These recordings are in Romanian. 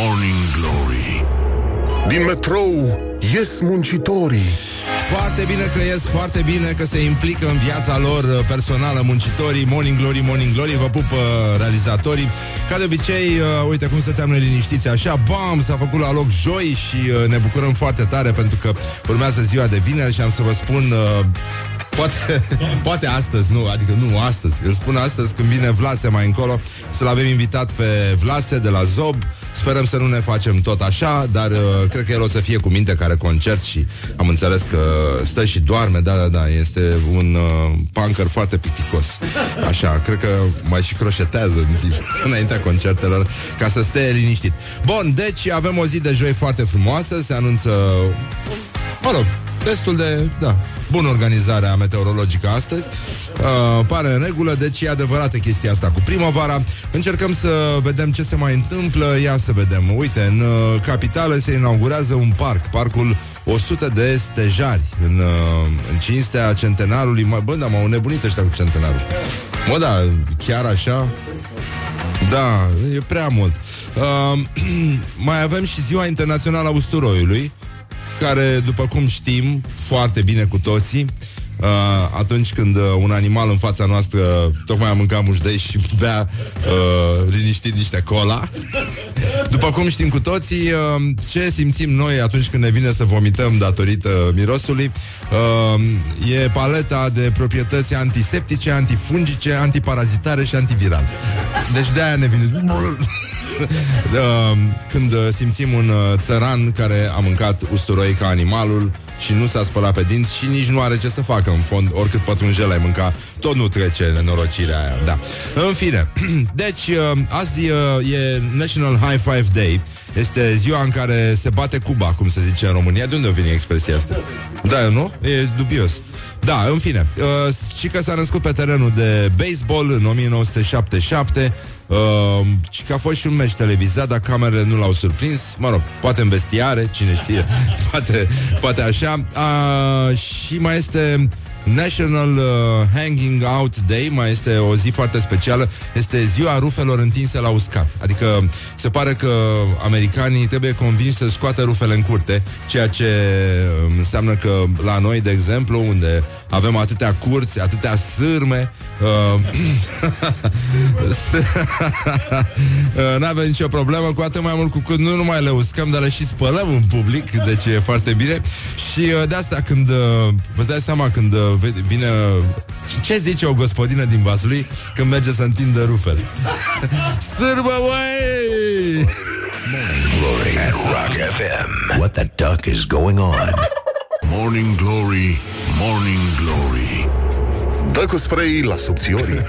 Morning Glory. Din metrou ies muncitorii. Foarte bine că ies, foarte bine că se implică în viața lor uh, personală muncitorii. Morning Glory, Morning Glory, vă pup uh, realizatorii. Ca de obicei, uh, uite cum stăteam noi liniștiți așa Bam, s-a făcut la loc joi și uh, ne bucurăm foarte tare Pentru că urmează ziua de vineri și am să vă spun uh, Poate, poate astăzi, nu, adică nu astăzi. Îl spun astăzi când vine Vlase mai încolo. Să-l avem invitat pe Vlase de la Zob. Sperăm să nu ne facem tot așa Dar uh, cred că el o să fie cu minte care concert Și am înțeles că stă și doarme. Da, da, da, este un uh, punker foarte piticos Așa, cred că mai și croșetează în timp, Înaintea concertelor Ca să stea liniștit. Bun, deci avem o zi de joi foarte frumoasă Se anunță Mă rog, destul de, da, bună organizarea meteorologică astăzi. Uh, pare în regulă, deci e adevărată chestia asta cu primăvara. Încercăm să vedem ce se mai întâmplă. Ia să vedem. Uite, în uh, capitală se inaugurează un parc, parcul 100 de stejari, în, uh, în cinstea centenarului. Mă, bă, da, m-au nebunit ăștia cu centenarul. Mă, da, chiar așa? Da, e prea mult. Uh, mai avem și Ziua Internațională a Usturoiului care, după cum știm foarte bine cu toții, Uh, atunci când uh, un animal în fața noastră tocmai a mâncat mușdei și bea uh, liniștit niște cola. După cum știm cu toții, uh, ce simțim noi atunci când ne vine să vomităm datorită mirosului, uh, e paleta de proprietăți antiseptice, antifungice, antiparazitare și antiviral. Deci de-aia ne vine... când uh, simțim un uh, țăran care a mâncat usturoi ca animalul și nu s-a spălat pe dinți și nici nu are ce să facă în fond, oricât pătrunjel ai mânca, tot nu trece nenorocirea aia, da. În fine, deci uh, azi e National High Five Day, este ziua în care se bate Cuba, cum se zice în România. De unde vine expresia asta? Da, nu? E dubios. Da, în fine. Uh, și că s-a născut pe terenul de baseball în 1977 uh, și că a fost și un meci televizat, dar camerele nu l-au surprins. Mă rog, poate în vestiare, cine știe, poate, poate așa. Uh, și mai este National uh, Hanging Out Day, mai este o zi foarte specială, este ziua rufelor întinse la uscat. Adică se pare că americanii trebuie convinși să scoată rufele în curte, ceea ce um, înseamnă că la noi, de exemplu, unde avem atâtea curți, atâtea sârme, uh, uh, n-avem nicio problemă, cu atât mai mult cu cât nu numai le uscăm, dar le și spălăm în public, deci e foarte bine. Și uh, de asta când uh, vă dați seama când uh, vine... Ce zice o gospodină din Vaslui când merge să întindă rufele? Sârbă, băi! Morning Glory at Rock FM What the duck is going on? Morning Glory, Morning Glory Dă cu spray la subțiorii.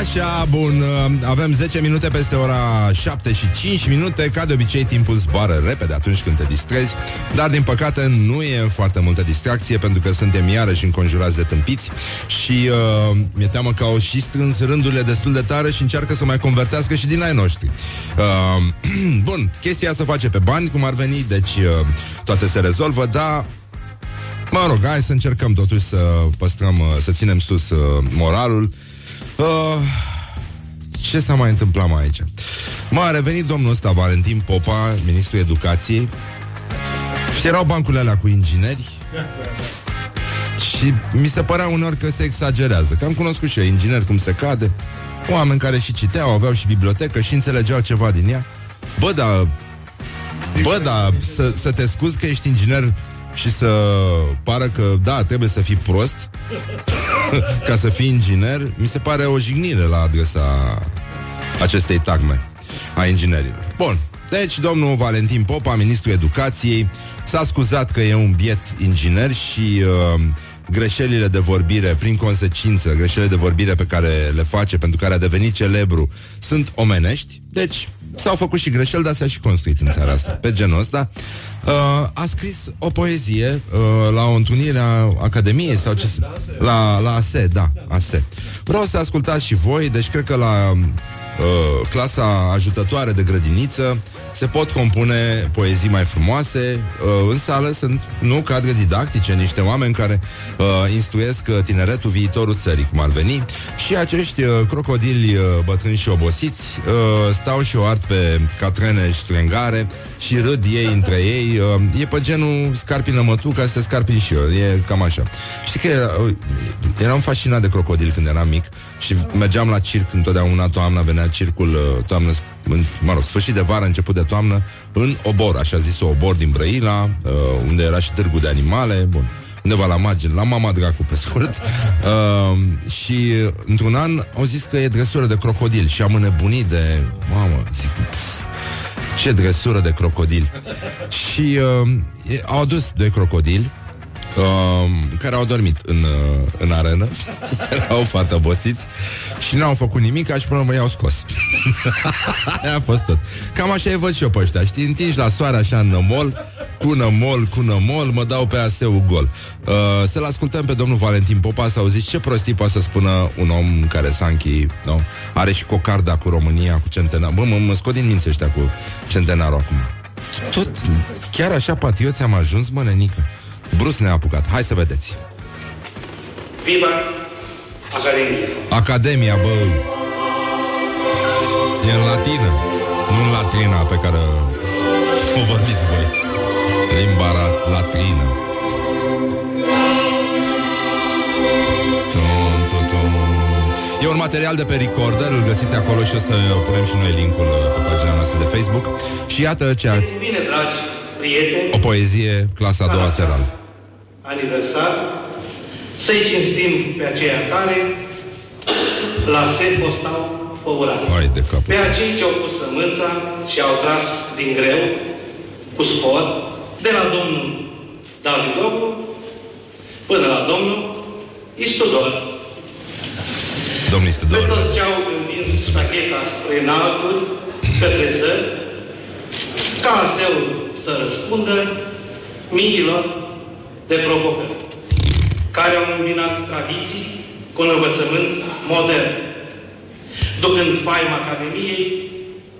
Așa, bun, uh, avem 10 minute peste ora 7 și 5 minute. Ca de obicei, timpul zboară repede atunci când te distrezi Dar, din păcate, nu e foarte multă distracție Pentru că suntem iarăși înconjurați de tâmpiți Și uh, mi-e teamă că au și strâns rândurile destul de tare Și încearcă să mai convertească și din ai noștri. Uh, Bun, chestia se face pe bani, cum ar veni Deci uh, toate se rezolvă Dar Mă rog, hai să încercăm totuși să păstrăm, uh, să ținem sus uh, moralul Uh, ce s-a mai întâmplat mai aici? Mă, a revenit domnul ăsta, Valentin Popa, ministrul educației, și erau bancurile alea cu ingineri și mi se părea unor că se exagerează. Că am cunoscut și eu ingineri cum se cade, oameni care și citeau, aveau și bibliotecă și înțelegeau ceva din ea. Bă, da, bă, da, să, să te scuzi că ești inginer și să pară că, da, trebuie să fii prost ca să fii inginer, mi se pare o jignire la adresa acestei tagme a inginerilor. Bun, deci domnul Valentin Popa, ministrul educației, s-a scuzat că e un biet inginer și uh, greșelile de vorbire, prin consecință, greșelile de vorbire pe care le face, pentru care a devenit celebru, sunt omenești. Deci, s-au făcut și greșeli, dar s-a și construit în țara asta. Pe genul ăsta. Uh, a scris o poezie uh, la o întâlnire a Academiei sau ce... La, la ASE, da, ASE. Vreau să ascultați și voi, deci cred că la uh, clasa ajutătoare de grădiniță, se pot compune poezii mai frumoase. Uh, în sală sunt, nu cadre didactice, niște oameni care uh, instruiesc uh, tineretul, viitorul țării, cum ar veni. Și acești uh, crocodili uh, bătrâni și obosiți uh, stau și o art pe catrene și strengare și râd ei între ei. Uh, e pe genul scarpină mă tu ca să te scarpin și eu. E cam așa. Știi că uh, eram fascinat de crocodil când eram mic și mergeam la circ întotdeauna toamna, venea circul uh, toamnă în, mă rog, sfârșit de vară, început de toamnă, în Obor, așa zis Obor din Brăila, uh, unde era și târgul de animale, bun, undeva la margine, la Mama Dracu, pe scurt. Uh, și într-un an au zis că e dresură de crocodil și am înnebunit de... Mamă, zic, pf, ce dresură de crocodil. și uh, au adus doi crocodili uh, care au dormit în, uh, în arenă, erau foarte obosiți și n-au făcut nimic, și până la i-au scos. Aia a fost tot. Cam așa e văd și eu pe ăștia, știi, întinși la soare așa în nămol, cu nămol, cu nămol, mă dau pe aseu gol. Uh, să-l ascultăm pe domnul Valentin Popa să auziți ce prostii poate să spună un om care s-a închis, no? are și cocarda cu România, cu centenarul. Bă, mă, mă scot din minți ăștia cu centenarul acum. Tot, chiar așa patrioți am ajuns, mă, nenică. Bruce ne-a apucat. Hai să vedeți. Viva Academia. Academia, bă. E în latină. Nu în latina pe care o vorbiți voi. Limba latrină. Tum, tum, tum. E un material de pe Recorder, îl găsiți acolo și o să punem și noi linkul uh, pe pagina noastră de Facebook. Și iată ce ați... Bine, dragi prieteni. O poezie, clasa a doua serală. Aniversar. Să-i cinstim pe aceia care la semn stau făurare. Hai de capul. Pe acei ce au pus sămânța și au tras din greu, cu spor, de la domnul Davidoglu până la domnul Istudor. Domnul Pe Istudor. toți ce au învins stacheta spre înalturi, către zări, ca aseul să răspundă miilor de provocări, care au îmbinat tradiții cu un învățământ modern, ducând faima Academiei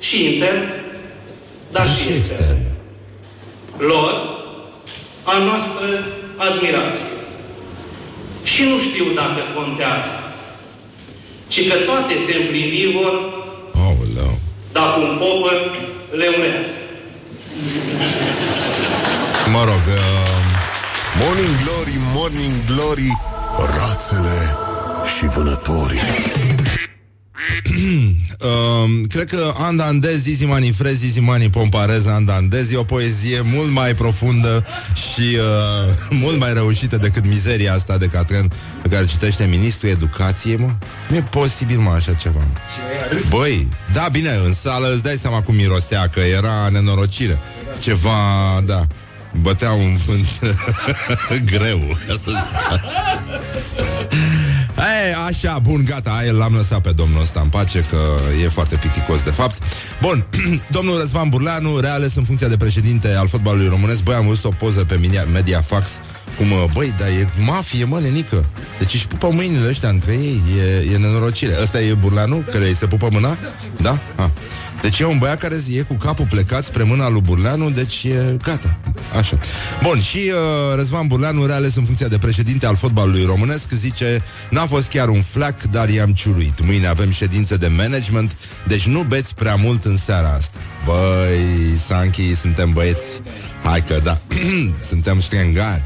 și intern, dar și Și extern. extern. Lor, a noastră admirație. Și nu știu dacă contează, ci că toate se împlini vor Aoleu. dacă un popăr le urează. Mă rog, uh, Morning Glory, Morning Glory, rațele și vânătorii. uh, cred că Andandez, Zizi Manifrez, Zizi Mani Pomparez, Andandez e o poezie mult mai profundă și uh, mult mai reușită decât mizeria asta de Catren pe care citește ministrul educației, mă. Nu e posibil, mă, așa ceva. mă. Băi, da, bine, în sală îți dai seama cum mirosea, că era nenorocire. Ceva, da, bătea un vânt greu, ca să zic așa. Ei, așa, bun, gata, aia l-am lăsat pe domnul ăsta în pace Că e foarte piticos de fapt Bun, domnul Răzvan Burleanu Reales în funcția de președinte al fotbalului românesc Băi, am văzut o poză pe Media- Mediafax Cum, uh, băi, dar e mafie, mă, nenică Deci își pupă mâinile ăștia între ei E, e nenorocire Ăsta e Burleanu, care îi se pupă mâna? Da? Ah. Deci e un băiat care e cu capul plecat spre mâna lui Burleanu, deci e gata. Așa. Bun, și uh, Răzvan Burleanu, reales în funcția de președinte al fotbalului românesc, zice N-a fost chiar un flac, dar i-am ciuruit. Mâine avem ședință de management, deci nu beți prea mult în seara asta. Băi, Sanchi, suntem băieți. Hai că da, suntem strengari.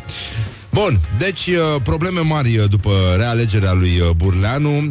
Bun, deci uh, probleme mari uh, după realegerea lui uh, Burleanu uh,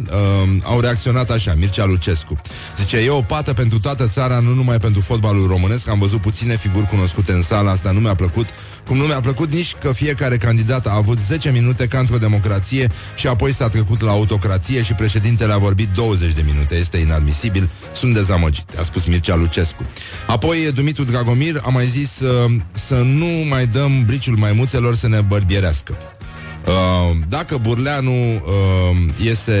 au reacționat așa, Mircea Lucescu. Zice, e o pată pentru toată țara, nu numai pentru fotbalul românesc. Am văzut puține figuri cunoscute în sala asta, nu mi-a plăcut. Cum nu mi-a plăcut nici că fiecare candidat a avut 10 minute ca într-o democrație și apoi s-a trecut la autocrație și președintele a vorbit 20 de minute. Este inadmisibil, sunt dezamăgit, a spus Mircea Lucescu. Apoi Dumitru Dragomir a mai zis uh, să nu mai dăm briciul maimuțelor să ne bărbierească. Uh, dacă Burleanu uh, este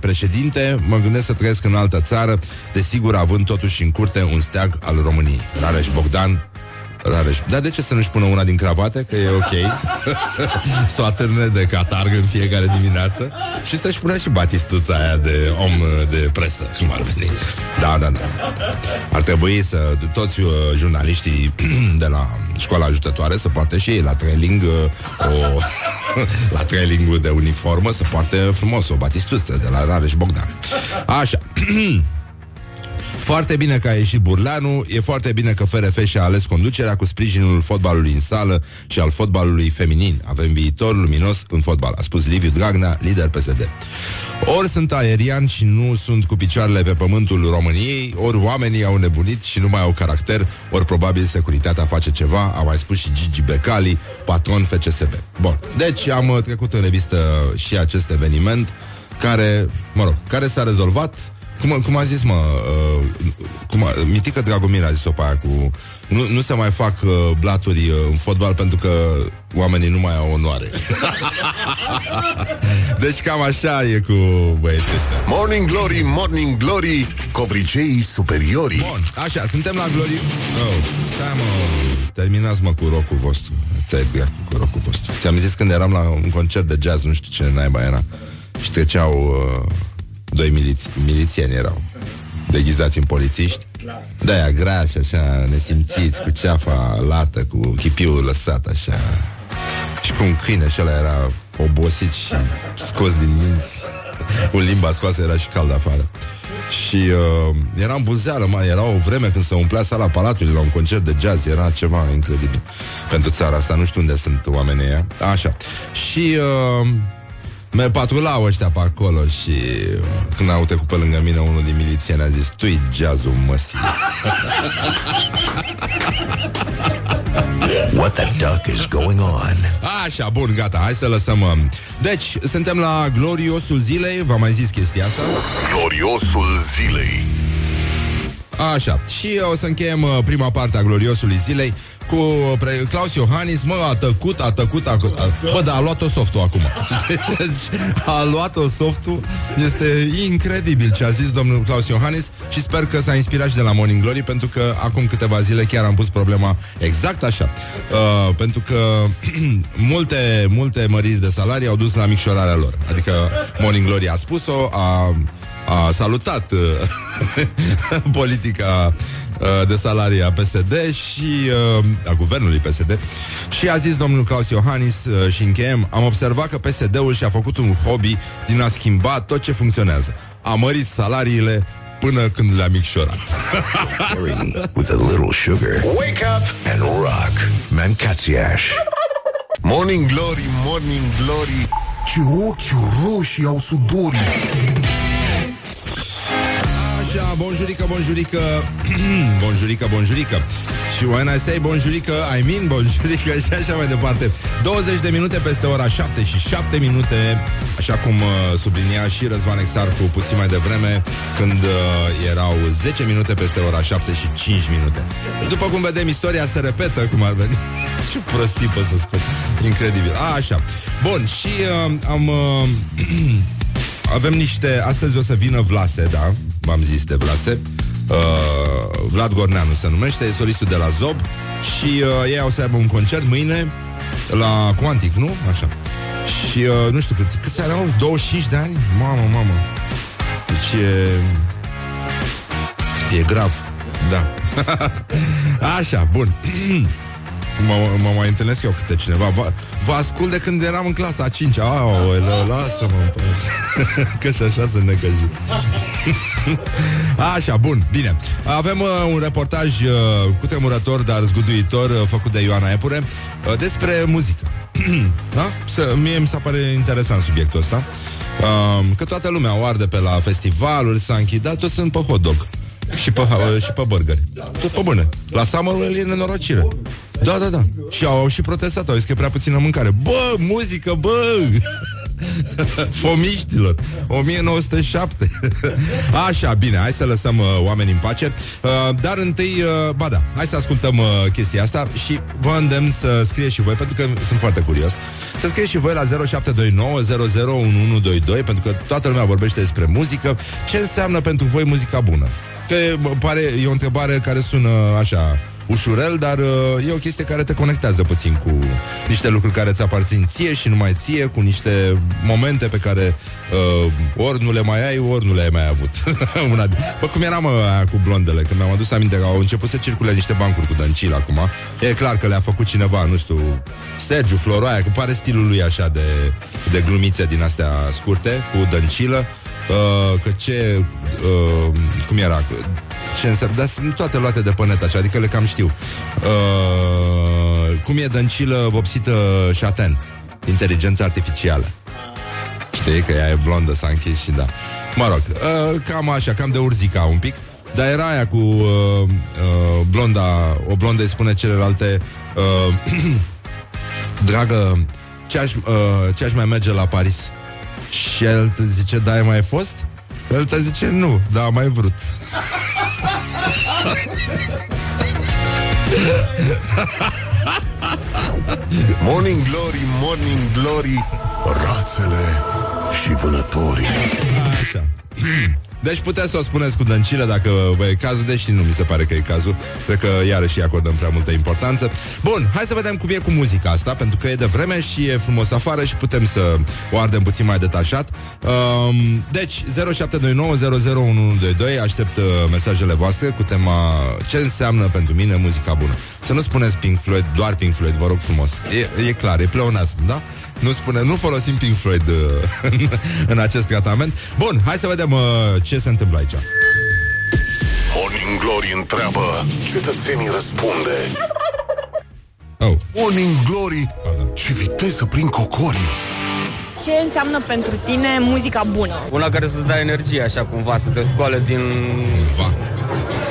președinte, mă gândesc să trăiesc în altă țară, desigur având totuși în curte un steag al României. Rareș Bogdan, Rareș. Dar de ce să nu-și pună una din cravate? Că e ok. să o atârne de catarg în fiecare dimineață și să-și pună și batistuța aia de om de presă, cum ar veni. Da, da, da. Ar trebui să toți uh, jurnaliștii de la școala ajutătoare să poarte și ei la trailing uh, o, la trailingul de uniformă să poarte frumos o batistuță de la Rareș Bogdan. Așa. Foarte bine că a ieșit Burleanu, e foarte bine că FRF și-a ales conducerea cu sprijinul fotbalului în sală și al fotbalului feminin. Avem viitor luminos în fotbal, a spus Liviu Dragnea, lider PSD. Ori sunt aerian și nu sunt cu picioarele pe pământul României, ori oamenii au nebunit și nu mai au caracter, ori probabil securitatea face ceva, a mai spus și Gigi Becali, patron FCSB. Bun, deci am uh, trecut în revistă și acest eveniment care, mă rog, care s-a rezolvat cum, cum a zis, mă, uh, cum a, Mitică Dragomir a zis-o pe aia cu... Nu, nu se mai fac uh, blaturi uh, în fotbal pentru că oamenii nu mai au onoare. deci cam așa e cu băieții ăștia. Morning Glory, Morning Glory, covriceii superiori. Bun, așa, suntem la Glory... Oh, stai mă, terminați mă cu rocul vostru. Ți-ai cu rocul vostru. Ți-am zis când eram la un concert de jazz, nu știu ce naiba era, și treceau... Uh, Doi miliți- milițieni erau. Deghizați în polițiști. De-aia grași, așa, nesimțiți Cu ceafa lată, cu chipiul lăsat Așa. Și cu un câine și ăla era obosit Și scos din minți. Cu limba scoasă era și cald afară. Și uh, era în buzeală, mai era o vreme când se umplea sala Palatului la un concert de jazz, era ceva incredibil pentru țara asta, nu știu unde sunt oamenii ăia. Așa. Și uh, Mă patrulau ăștia pe acolo și uh, când au trecut pe lângă mine unul din milițieni a zis Tu-i jazzul măsii. What the duck is going on? Așa, bun, gata, hai să lăsăm uh, Deci, suntem la gloriosul zilei V-am mai zis chestia asta? Gloriosul zilei Așa, și o să încheiem uh, prima parte a gloriosului zilei cu uh, pre- Claus Iohannis, mă, a tăcut, a tăcut, a, a, bă, dar a luat-o softul acum. a luat-o softul, este incredibil ce a zis domnul Claus Iohannis și sper că s-a inspirat și de la Morning Glory, pentru că acum câteva zile chiar am pus problema exact așa. Uh, pentru că multe, multe măriri de salarii au dus la micșorarea lor. Adică Morning Glory a spus-o, a a salutat uh, politica uh, de salarii a PSD și uh, a guvernului PSD și a zis domnul Claus Iohannis uh, și încheiem, am observat că PSD-ul și-a făcut un hobby din a schimba tot ce funcționează. A mărit salariile până când le-a micșorat. With a little sugar. Wake up and rock. Mancațiaș. Morning Glory, Morning Glory. Ce ochi roșii au sudorii. Așa, bonjurică, bonjurică. Bonjurică, bonjurică. Și when I say bonjurică, I mean bonjurică Și așa mai departe. 20 de minute peste ora 7 și 7 minute Așa cum uh, sublinia și Răzvan Exarhu puțin mai devreme Când uh, erau 10 minute peste ora 7 și 5 minute. După cum vedem, istoria se repetă Cum ar veni. Și prostii pot să spun. Incredibil, A, așa. Bun, și uh, am... Uh, avem niște... Astăzi o să vină Vlase, da? V-am zis de Vlase. Uh, Vlad Gorneanu se numește, e solistul de la Zob și uh, ei au să aibă un concert mâine la Quantic, nu? Așa. Și uh, nu știu cât, câți ani au? 25 de ani? Mamă, mamă. Deci e... E grav. Da. Așa, bun. mă, mă mai întâlnesc eu câte cineva Vă, vă ascult de când eram în clasa a 5 Aoleu, lasă-mă Că și așa sunt necăjit Așa, bun, bine Avem uh, un reportaj uh, cu tremurător, dar zguduitor uh, Făcut de Ioana Epure uh, Despre muzică da? Să, mie mi s-a pare interesant subiectul ăsta uh, Că toată lumea o arde pe la festivaluri S-a închid, dar toți sunt pe hot dog și pe, uh, și pe burgeri. Tot pe bune. La Summer e nenorocire. Da, da, da. Și au, au și protestat, au zis că e prea puțină mâncare. Bă, muzică, bă! Fomiștilor 1907 Așa, bine, hai să lăsăm uh, oamenii în pace uh, Dar întâi, uh, ba da Hai să ascultăm uh, chestia asta Și vă îndemn să scrie și voi Pentru că sunt foarte curios Să scrie și voi la 0729 Pentru că toată lumea vorbește despre muzică Ce înseamnă pentru voi muzica bună? Că pare, e o întrebare care sună așa ușurel, dar uh, e o chestie care te conectează puțin cu niște lucruri care ți aparțin ție și numai ție, cu niște momente pe care uh, ori nu le mai ai, ori nu le-ai mai avut. Una Bă, cum eram mă, aia cu blondele, când mi-am adus aminte că au început să circule niște bancuri cu dăncil acum. E clar că le-a făcut cineva, nu știu, Sergiu Floroaia, că pare stilul lui așa de, de glumițe din astea scurte, cu dăncilă. Uh, că ce... Uh, cum era? Ce înseamnă? Dar sunt toate luate de pănet așa, adică le cam știu. Uh, cum e dăncilă vopsită șaten? Inteligența artificială. Știi că ea e blondă, s-a închis și da. Mă rog, uh, cam așa, cam de urzica un pic. Dar era aia cu uh, uh, blonda, o blondă îi spune celelalte uh, Dragă, ce aș, uh, ce aș mai merge la Paris? Și el te zice, da, ai mai fost? El te zice, nu, da, am mai vrut. morning Glory, Morning Glory, rațele și vânătorii. Așa. Deci puteți să o spuneți cu dăncilă dacă vă e cazul, deși nu mi se pare că e cazul. Cred că iarăși acordăm prea multă importanță. Bun, hai să vedem cum e cu muzica asta, pentru că e de vreme și e frumos afară și putem să o ardem puțin mai detașat. Um, deci, 0729001122, aștept uh, mesajele voastre cu tema ce înseamnă pentru mine muzica bună. Să nu spuneți Pink Floyd, doar Pink Floyd, vă rog frumos. E, e clar, e pleonasm, da? Nu spune, nu folosim Pink Floyd uh, în, în acest tratament. Bun, hai să vedem uh, ce se întâmplă aici. Morning Glory întreabă, cetățenii răspunde. Oh. Morning Glory, ce viteză prin cocorii. Ce înseamnă pentru tine muzica bună? Una care să-ți dea energie, așa cumva, să te scoale din Va.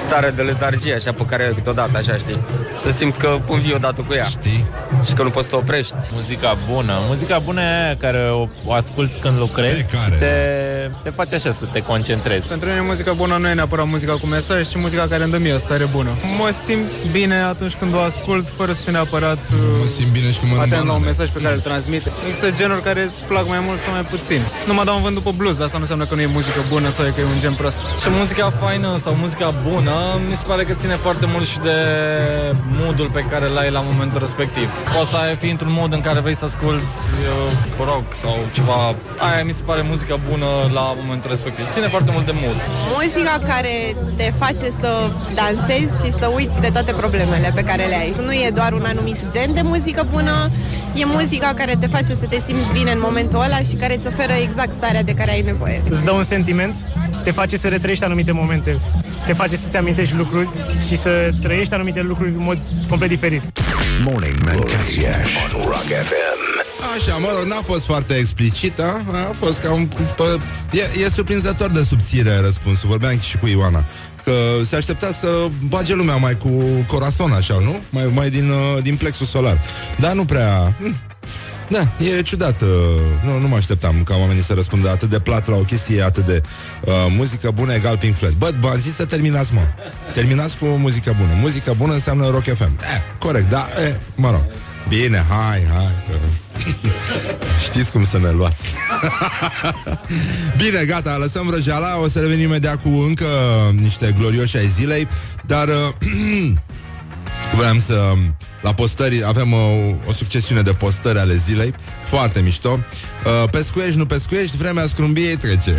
stare de letargie, așa pe care câteodată, așa, știi? Să simți că învii odată cu ea Știi? și că nu poți să te oprești. Muzica bună. Muzica bună e aia care o, o asculti când lucrezi. Pe care? Te, te face așa să te concentrezi. Pentru mine muzica bună nu e neapărat muzica cu mesaj, ci muzica care îmi dă mie o stare bună. Mă simt bine atunci când o ascult, fără să fiu neapărat Mă simt bine și când mănânc atent la un banane. mesaj pe care îl transmite. Există genuri care îți plac mai mult sau mai puțin. Nu mă dau în vânt după blues, dar asta nu înseamnă că nu e muzică bună sau că e un gen prost. Și muzica faină sau muzica bună mi se pare că ține foarte mult și de moodul pe care l-ai la momentul respectiv. Poți să ai, fi într-un mod în care vrei să asculti uh, rock sau ceva. Aia mi se pare muzica bună la momentul respectiv. Ține foarte mult de mood. Muzica care te face să dansezi și să uiți de toate problemele pe care le ai. Nu e doar un anumit gen de muzică bună, e muzica care te face să te simți bine în momentul ăla și care îți oferă exact starea de care ai nevoie. îți dă un sentiment, te face să retrăiești anumite momente, te face să-ți amintești lucruri și să trăiești anumite lucruri în mod complet diferit. Morning Mancațiaș on Rock FM. Așa, mă rog, n-a fost foarte explicit, a? a fost cam... Pă, e, e surprinzător de subțire răspunsul, vorbeam și cu Ioana. Că se aștepta să bage lumea mai cu corazon, așa, nu? Mai, mai din, uh, din plexul solar. Dar nu prea... hm. Da, e ciudat. uh, Nu, nu mă așteptam ca oamenii să răspundă atât de plat la o chestie atât de uh, muzică bună egal Pink Floyd. Bă, v-am zis să terminați, mă. Terminați cu muzică bună. Muzică bună înseamnă Rock FM. Eh, corect, da, eh, mă rog. Bine, hai, hai. Că... Știți cum să ne luați. Bine, gata, lăsăm vrăjeala, o să revenim imediat cu încă niște glorioși ai zilei, dar uh, vreau să... La postări avem uh, o succesiune de postări ale zilei Foarte mișto uh, Pescuiești, nu pescuiești, vremea scrumbiei trece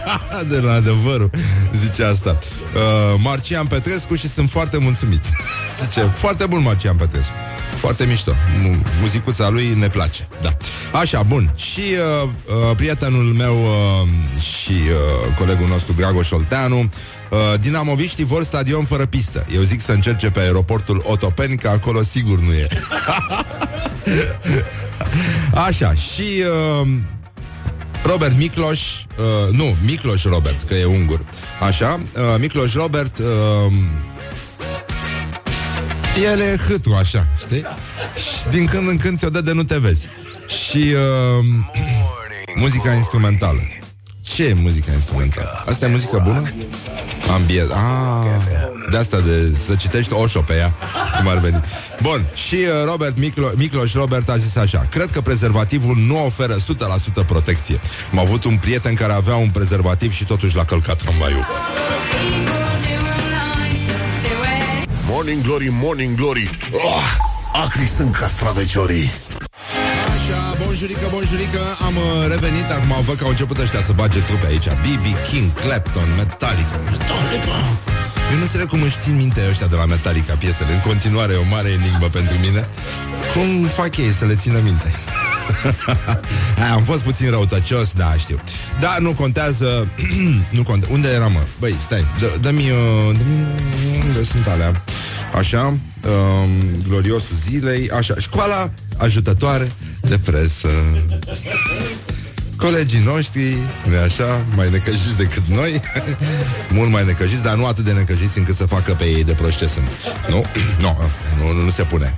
De la adevărul Zice asta uh, Marcian Petrescu și sunt foarte mulțumit Zice, foarte bun Marcian Petrescu foarte mișto. Mu- Muzicuța lui ne place. Da. Așa, bun. Și uh, uh, prietenul meu uh, și uh, colegul nostru Dragoș Olteanu uh, Dinamoviștii vor stadion fără pistă. Eu zic să încerce pe aeroportul Otopeni, că acolo sigur nu e. Așa, și uh, Robert Mikloș, uh, nu, Mikloș Robert, că e ungur. Așa, uh, Mikloș Robert uh, el e hâtru, așa, știi? Și din când în când ți-o dă de nu te vezi. Și uh, muzica instrumentală. Ce e muzica instrumentală? Asta e muzică bună? Ambient. Ah, de asta de să citești Osho pe ea, cum ar veni. Bun, și uh, Robert Miclo, Micloș Robert a zis așa Cred că prezervativul nu oferă 100% protecție Am avut un prieten care avea un prezervativ și totuși l-a călcat tramvaiul Morning Glory, Morning Glory oh, Acri sunt castraveciorii Așa, bonjurică, bonjurică Am uh, revenit, acum văd că au început ăștia să bage trupe aici B.B. King, Clapton, Metallica Metallica Eu nu înțeleg cum își țin minte ăștia de la Metallica piesele În continuare e o mare enigmă pentru mine Cum fac ei să le țină minte? Hai, am fost puțin răutăcios, da, știu Da, nu contează nu contează. Unde eram, mă? Băi, stai, dă- dă-mi, uh, dă-mi Unde sunt alea? Așa, um, gloriosul zilei Așa, școala ajutătoare de presă. Colegii noștri, nu așa, mai necăjiți decât noi? Mult mai necăjiți, dar nu atât de necăjiți încât să facă pe ei de proști ce sunt. Nu, nu, nu, nu, nu se pune.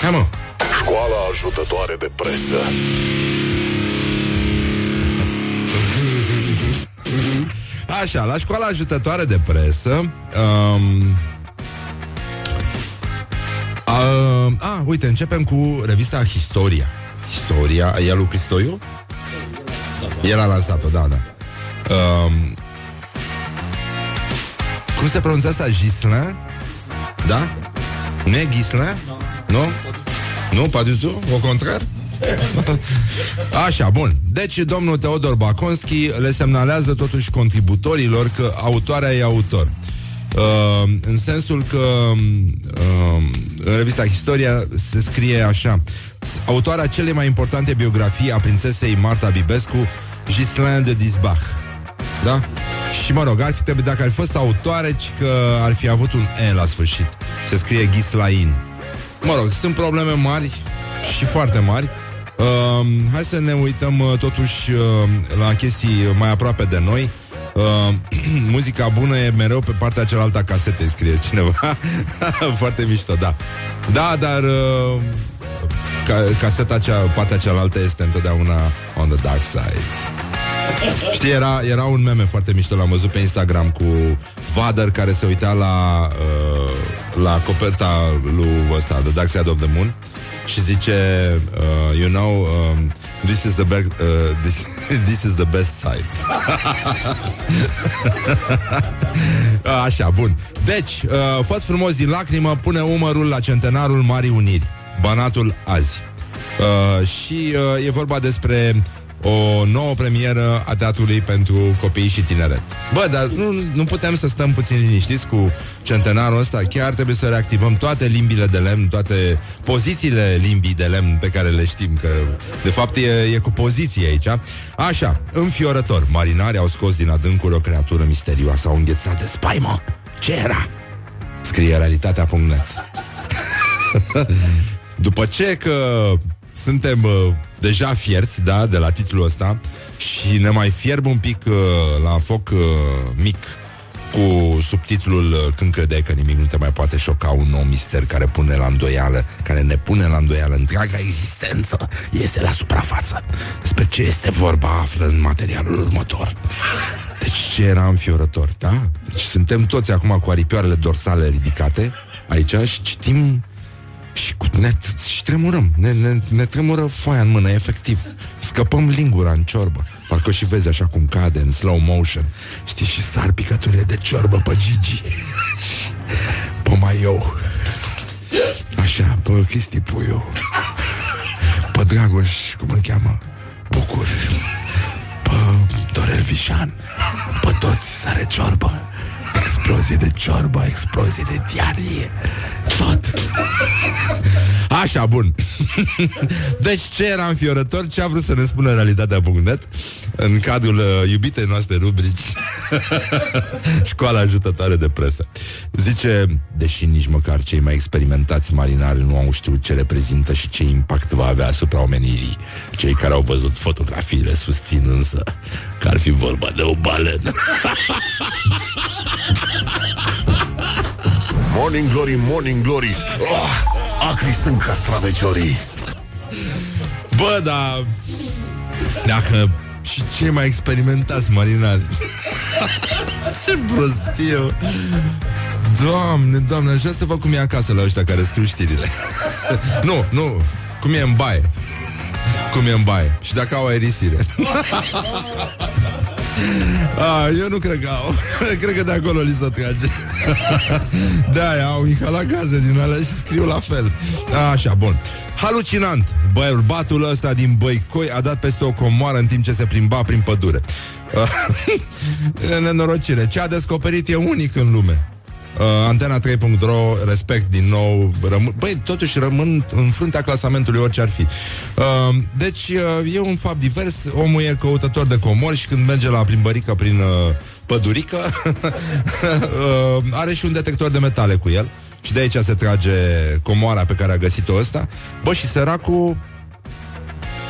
Hai mă, Școala ajutătoare de presă. Așa, la școala ajutătoare de presă um, uh, A, uite, începem cu revista Historia Historia, e lui Cristoiu? El a lansat-o, da, da um, Cum se pronunță asta? Gislin? Da? Nu e Gislin? Nu? Nu, pas du tout, au contraire Așa, bun. Deci, domnul Teodor Baconski le semnalează totuși contributorilor că autoarea e autor. Uh, în sensul că uh, în revista Historia se scrie așa Autoarea celei mai importante biografii a prințesei Marta Bibescu Ghislain de Disbach Da? Și mă rog, ar fi trebuit, dacă ar fi fost autoare, ci că ar fi avut un E la sfârșit. Se scrie Ghislain. Mă rog, sunt probleme mari și foarte mari. Uh, hai să ne uităm uh, totuși uh, la chestii mai aproape de noi. Uh, muzica bună e mereu pe partea cealaltă a casetei, scrie cineva. foarte mișto, da. Da, dar uh, ca, caseta cea, partea cealaltă este întotdeauna on the dark side. Știi, era, era un meme foarte mișto, l-am văzut pe Instagram cu Vader care se uita la uh, la coperta lui ăsta, The Dark Side of the Moon și zice, uh, you know, um, this is the best, uh, this, this is the best side. Așa, bun. Deci, uh, fost frumos din lacrimă pune umărul la centenarul Marii Uniri, Banatul azi. Uh, și uh, e vorba despre o nouă premieră a teatrului pentru copii și tineret. Bă, dar nu, nu putem să stăm puțin liniștiți cu centenarul ăsta. Chiar trebuie să reactivăm toate limbile de lemn, toate pozițiile limbii de lemn pe care le știm, că de fapt e, e cu poziție aici. Așa, înfiorător. Marinarii au scos din adâncuri o creatură misterioasă, au înghețat de spaimă. Ce era? Scrie realitatea.net După ce că suntem uh, deja fierți, da, de la titlul ăsta și ne mai fierb un pic uh, la foc uh, mic cu subtitlul uh, Când credeai că nimic nu te mai poate șoca Un nou mister care pune la îndoială Care ne pune la îndoială întreaga existență Iese la suprafață Despre ce este vorba află în materialul următor Deci ce era înfiorător, da? Deci suntem toți acum cu aripioarele dorsale ridicate Aici și citim și cu ne, și tremurăm, ne, ne, ne tremură foaia în mână, efectiv. Scăpăm lingura în ciorbă. Parcă și vezi așa cum cade în slow motion. Știi, și sar picăturile de ciorbă pe Gigi. pe Maiou. Așa, pe Cristi Puiu. Pe Dragoș, cum îl cheamă? Bucur. Pe Dorel Vișan. Pe toți sare ciorbă. Explozie de ciorbă, explozie de diarie Tot. Așa, bun. Deci ce era înfiorător Ce a vrut să ne spună realitatea.net În cadrul uh, iubitei noastre rubrici Școala ajutătoare de presă. Zice Deși nici măcar cei mai experimentați marinari Nu au știut ce reprezintă Și ce impact va avea asupra omenirii Cei care au văzut fotografiile Susțin însă Că ar fi vorba de o balenă Morning Glory, Morning Glory. Oh, Acri sunt castraveciorii Bă, da Dacă și cei mai experimentați marinari Ce prostie Doamne, doamne, aș vrea să văd cum e acasă la ăștia care scriu știrile. Nu, nu, cum e în baie. Cum e în baie. Și dacă au aerisire A, eu nu cred că au. cred că de acolo li se trage. da, au inhalat gaze din alea și scriu la fel. A, așa, bun. Halucinant. Bărbatul ăsta din Băicoi a dat peste o comoară în timp ce se plimba prin pădure. Nenorocire. Ce a descoperit e unic în lume. Uh, Antena 3.ro, respect din nou rămân, Băi, totuși rămân în fruntea clasamentului orice ar fi. Uh, Deci uh, e un fapt divers Omul e căutător de comori Și când merge la plimbărică prin uh, pădurică uh, Are și un detector de metale cu el. Și de aici se trage comoara pe care a găsit-o ăsta. Bă, și săracul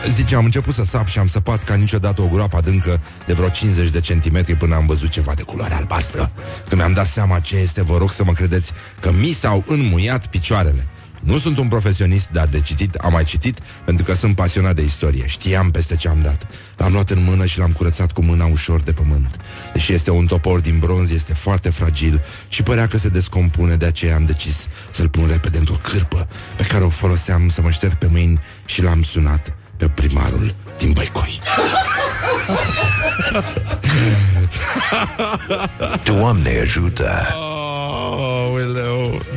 Zice, am început să sap și am săpat ca niciodată o groapă adâncă de vreo 50 de centimetri până am văzut ceva de culoare albastră. Când mi-am dat seama ce este, vă rog să mă credeți că mi s-au înmuiat picioarele. Nu sunt un profesionist, dar de citit am mai citit pentru că sunt pasionat de istorie. Știam peste ce am dat. L-am luat în mână și l-am curățat cu mâna ușor de pământ. Deși este un topor din bronz, este foarte fragil și părea că se descompune, de aceea am decis să-l pun repede într-o cârpă pe care o foloseam să mă șterg pe mâini și l-am sunat pe primarul din Băicoi. Doamne ajută! Oh,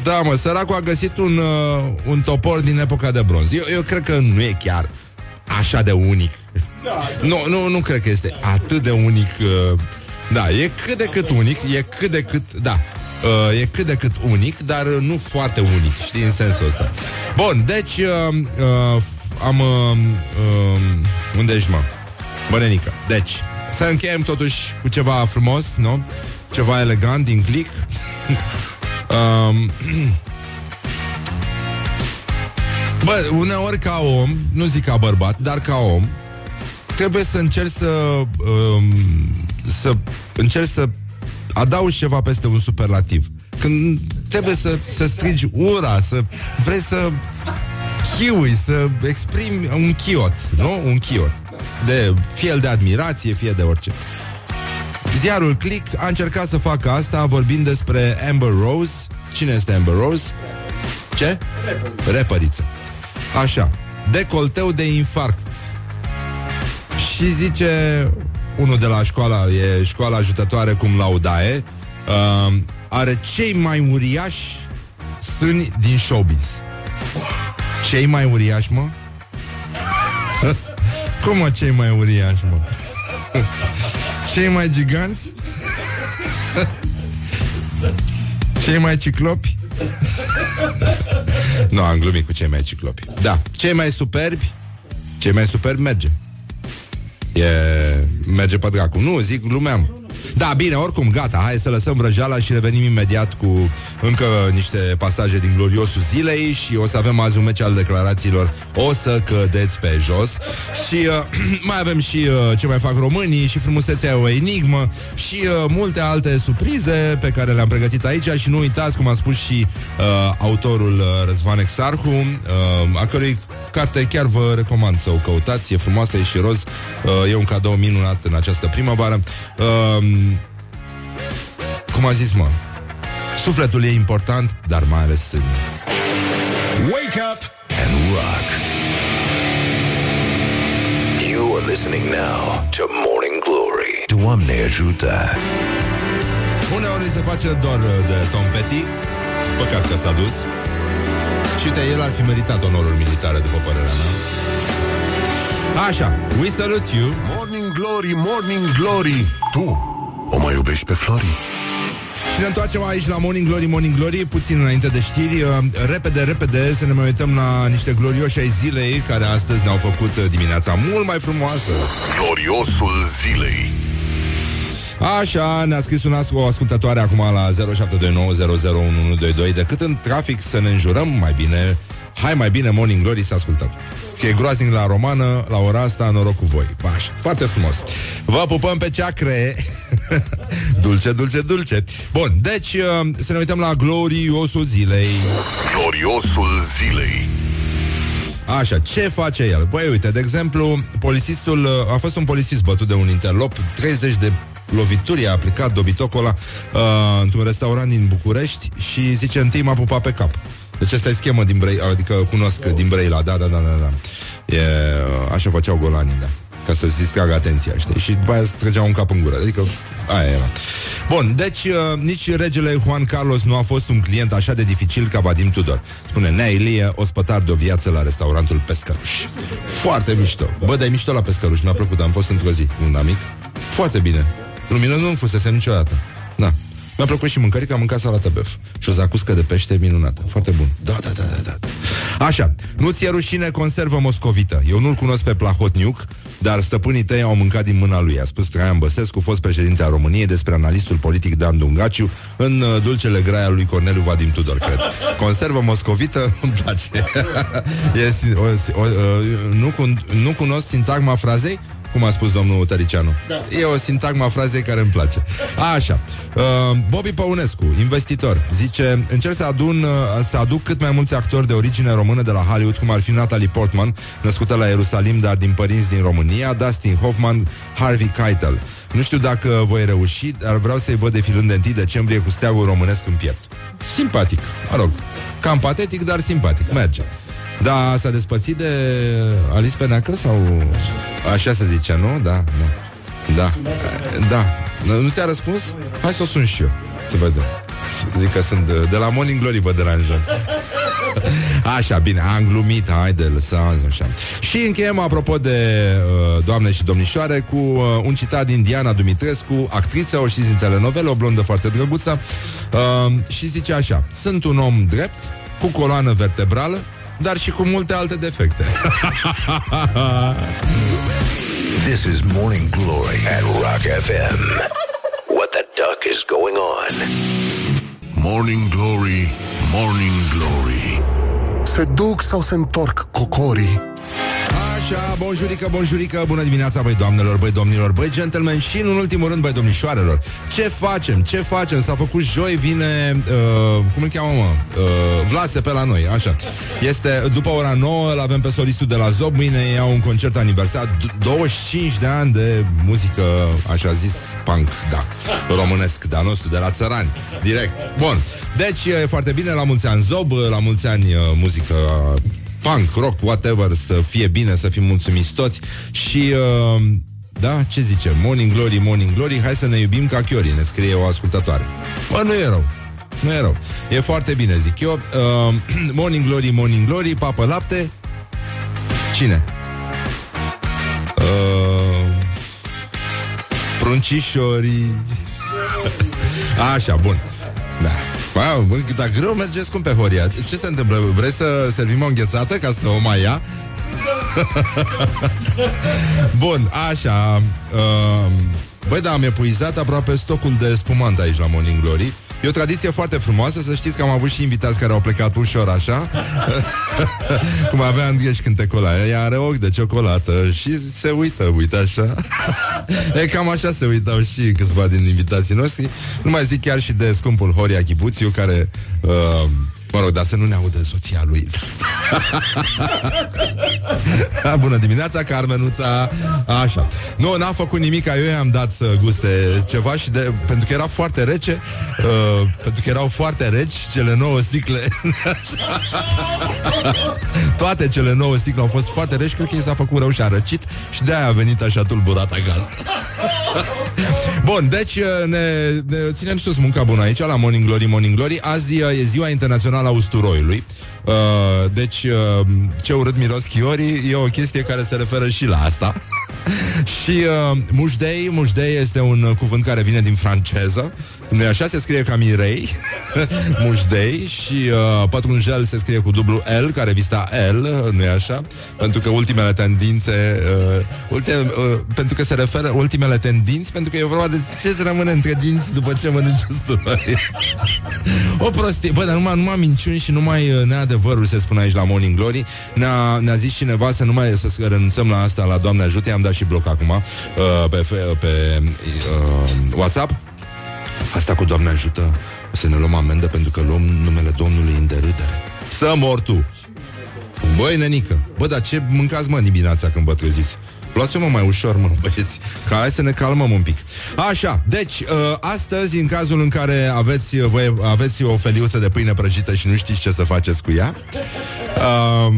da, mă, săracul a găsit un, uh, un topor din epoca de bronz. Eu, eu cred că nu e chiar așa de unic. Da. nu, nu, nu cred că este atât de unic. Uh, da, e cât de cât unic, e cât de cât, da, uh, e cât de cât unic, dar nu foarte unic, știi, în sensul ăsta. Bun, deci, uh, uh, am... Uh, uh, unde ești, mă? Bănenică. Deci, să încheiem totuși cu ceva frumos, nu? Ceva elegant, din click. um, Bă, uneori ca om, nu zic ca bărbat, dar ca om, trebuie să încerci să um, să încerci să adaugi ceva peste un superlativ. Când trebuie să, să strigi ura, să vrei să chiui, să exprimi un chiot, nu? Un chiot. De, fie el de admirație, fie de orice. Ziarul Click a încercat să facă asta vorbind despre Amber Rose. Cine este Amber Rose? Ce? Repăriță. Așa. Decolteu de infarct. Și zice unul de la școala, e școala ajutătoare cum laudae, uh, are cei mai uriași sâni din showbiz. Cei mai uriași, mă? Cum mă, cei mai uriași, mă? Cei mai giganți? Cei mai ciclopi? nu, am glumit cu cei mai ciclopi. Da, cei mai superbi Cei mai superbi merge E... Merge pe dracu Nu, zic, glumeam da, bine, oricum, gata, hai să lăsăm vrăjeala și revenim imediat cu încă niște pasaje din gloriosul zilei și o să avem azi un meci al declarațiilor. O să cădeți pe jos și uh, mai avem și uh, ce mai fac românii și frumusețea o enigmă și uh, multe alte surprize pe care le-am pregătit aici și nu uitați, cum a spus și uh, autorul uh, Răzvan Exarhu, uh, a cărui carte chiar vă recomand să o căutați, e frumoasă, e și roz, uh, e un cadou minunat în această primăvară. Uh, cum a zis, mă? Sufletul e important, dar mai ales sânul. Wake up and rock. You are listening now to Morning Glory. Doamne ajută! Uneori se face doar de Tom Petty. Păcat că s-a dus. Și uite, el ar fi meritat onorul militar, după părerea mea. Așa, we salute you. Morning Glory, Morning Glory. Tu o mai iubești pe Flori? Și ne întoarcem aici la Morning Glory, Morning Glory, puțin înainte de știri. Uh, repede, repede să ne mai uităm la niște glorioși ai zilei care astăzi ne-au făcut uh, dimineața mult mai frumoasă. Gloriosul zilei. Așa, ne-a scris un o ascultătoare acum la 0729001122 Decât în trafic să ne înjurăm, mai bine Hai mai bine Morning Glory să ascultăm Că e groaznic la romană, la ora asta noroc cu voi. Baș, foarte frumos. Vă pupăm pe ceacre. Dulce, dulce, dulce. Bun, deci uh, să ne uităm la gloriosul zilei. Gloriosul zilei. Așa, ce face el? Băi, uite, de exemplu, polițistul, uh, a fost un polițist bătut de un interlop, 30 de lovituri a aplicat dobitocul ăla uh, într-un restaurant din București și zice, întâi m-a pupat pe cap. Deci asta e schemă din Brăila, adică cunosc oh. din Brăila, da, da, da, da, da. E, așa făceau golanii, da. ca să-ți distragă atenția, știi? Și după aia trăgea un cap în gură. Adică aia era. Bun, deci uh, nici regele Juan Carlos nu a fost un client așa de dificil ca Vadim Tudor. Spune Nea Ilie, ospătar de o viață la restaurantul Pescăruș. Foarte mișto. Bă, dar e mișto la Pescăruș, mi-a plăcut, am fost într-o zi un amic. Foarte bine. Lumină nu fusese niciodată. Da. Mi-a plăcut și mâncării, că am mâncat salată bef. Și o zacuscă de pește minunată. Foarte bun. Da, da, da, da, da. Așa, nu ți-e rușine conservă moscovită. Eu nu-l cunosc pe Plahotniuc, dar stăpânii tăi au mâncat din mâna lui, a spus Traian Băsescu, fost președinte a României, despre analistul politic Dan Dungaciu în uh, dulcele graia lui Corneliu Vadim Tudor, cred. Conservă moscovită, îmi place. e, o, o, o, nu, nu cunosc sintagma frazei? Cum a spus domnul Tăricianu. Da. E o sintagma frazei care îmi place. A, așa. Uh, Bobby Păunescu, investitor, zice Încerc să, adun, uh, să aduc cât mai mulți actori de origine română de la Hollywood, cum ar fi Natalie Portman, născută la Ierusalim, dar din părinți din România, Dustin Hoffman, Harvey Keitel. Nu știu dacă voi reuși, dar vreau să-i văd defilând de 1 decembrie cu steagul românesc în piept. Simpatic, mă rog. Cam patetic, dar simpatic. Merge. Da, s-a despățit de Alice Peneacă sau așa se zice, nu? Da, da. Da. Da. Nu ți-a răspuns? Hai să o sun și eu. Să vedem. Zic că sunt de, de la Morning Glory vă deranjăm. Așa, bine, am glumit, haide, lăsați așa. Și încheiem, apropo de uh, doamne și domnișoare, cu uh, un citat din Diana Dumitrescu, actriță, o știți din telenovele, o blondă foarte drăguță, uh, și zice așa, sunt un om drept, cu coloană vertebrală, dar și cu multe alte defecte. This is Morning Glory at Rock FM. What the duck is going on? Morning Glory, Morning Glory. Se duc sau se întorc cocorii? Așa, bonjurică, bonjurică, bună dimineața, băi doamnelor, băi domnilor, băi gentlemen și, în ultimul rând, băi domnișoarelor. Ce facem? Ce facem? S-a făcut joi, vine, uh, cum îl cheamă, mă? Uh, Vlase pe la noi, așa. Este, după ora 9, îl avem pe solistul de la Zob, mâine iau un concert aniversar, 25 de ani de muzică, așa zis, punk, da, românesc, de-a nostru, de la țărani, direct. Bun, deci e foarte bine, la mulți ani Zob, la mulți ani uh, muzică punk, rock, whatever, să fie bine, să fim mulțumiți toți și... Uh, da, ce zice? Morning Glory, Morning Glory, hai să ne iubim ca Chiori, ne scrie o ascultătoare. Bă, nu e rău. Nu e rău. E foarte bine, zic eu. Uh, morning Glory, Morning Glory, papă lapte. Cine? Uh, pruncișorii. Așa, bun. Da. Wow, bă, dar greu mergeți cum pe Horia. Ce se întâmplă? Vreți să servim o înghețată ca să o mai ia? Bun, așa. Uh, băi, da, am epuizat aproape stocul de spumant aici la Morning Glory. E o tradiție foarte frumoasă, să știți că am avut și invitați care au plecat ușor așa. Cum avea Andrieș cântecul ăla Ea are ochi de ciocolată și se uită, uite așa. E cam așa se uitau și câțiva din invitații noștri. Nu mai zic chiar și de scumpul Horia Chibuțiu Care uh, Mă rog, dar să nu ne audă soția lui. Bună dimineața, Carmenuța. Așa. Nu, n-a făcut nimic, eu i-am dat să guste ceva și de, Pentru că era foarte rece uh, Pentru că erau foarte reci Cele nouă sticle. Toate cele nouă sticle au fost foarte reci Cred că i s-a făcut rău și a răcit Și de-aia a venit așa tulburat acasă. Bun, deci uh, ne, ne ținem sus munca bună aici La Morning Glory, Morning Glory. Azi uh, e ziua internațională al usturoiului. Uh, deci, uh, ce urât miros chiorii e o chestie care se referă și la asta. și uh, mușdei, mușdei este un cuvânt care vine din franceză nu așa? Se scrie ca Mirei Mușdei Și uh, pătrunjel se scrie cu dublu L Care vista L, nu e așa? Pentru că ultimele tendințe uh, ultime, uh, Pentru că se referă Ultimele tendinți Pentru că e vorba de ce se rămâne între dinți După ce mănânci usturoi O prostie Bă, dar numai, numai minciuni și numai uh, neadevărul Se spune aici la Morning Glory Ne-a, ne-a zis cineva să nu mai să renunțăm la asta La Doamne ajută I-am dat și bloc acum uh, Pe, pe uh, WhatsApp Asta cu Doamne ajută să ne luăm amendă pentru că luăm numele Domnului în derâdere. Să mor tu! Băi, nenică, bă, dar ce mâncați, mă, dimineața când vă treziți? Luați-o, mă, mai ușor, mă, băieți Ca hai să ne calmăm un pic Așa, deci, uh, astăzi, în cazul în care aveți, uh, voi, aveți o feliuță de pâine prăjită Și nu știți ce să faceți cu ea uh,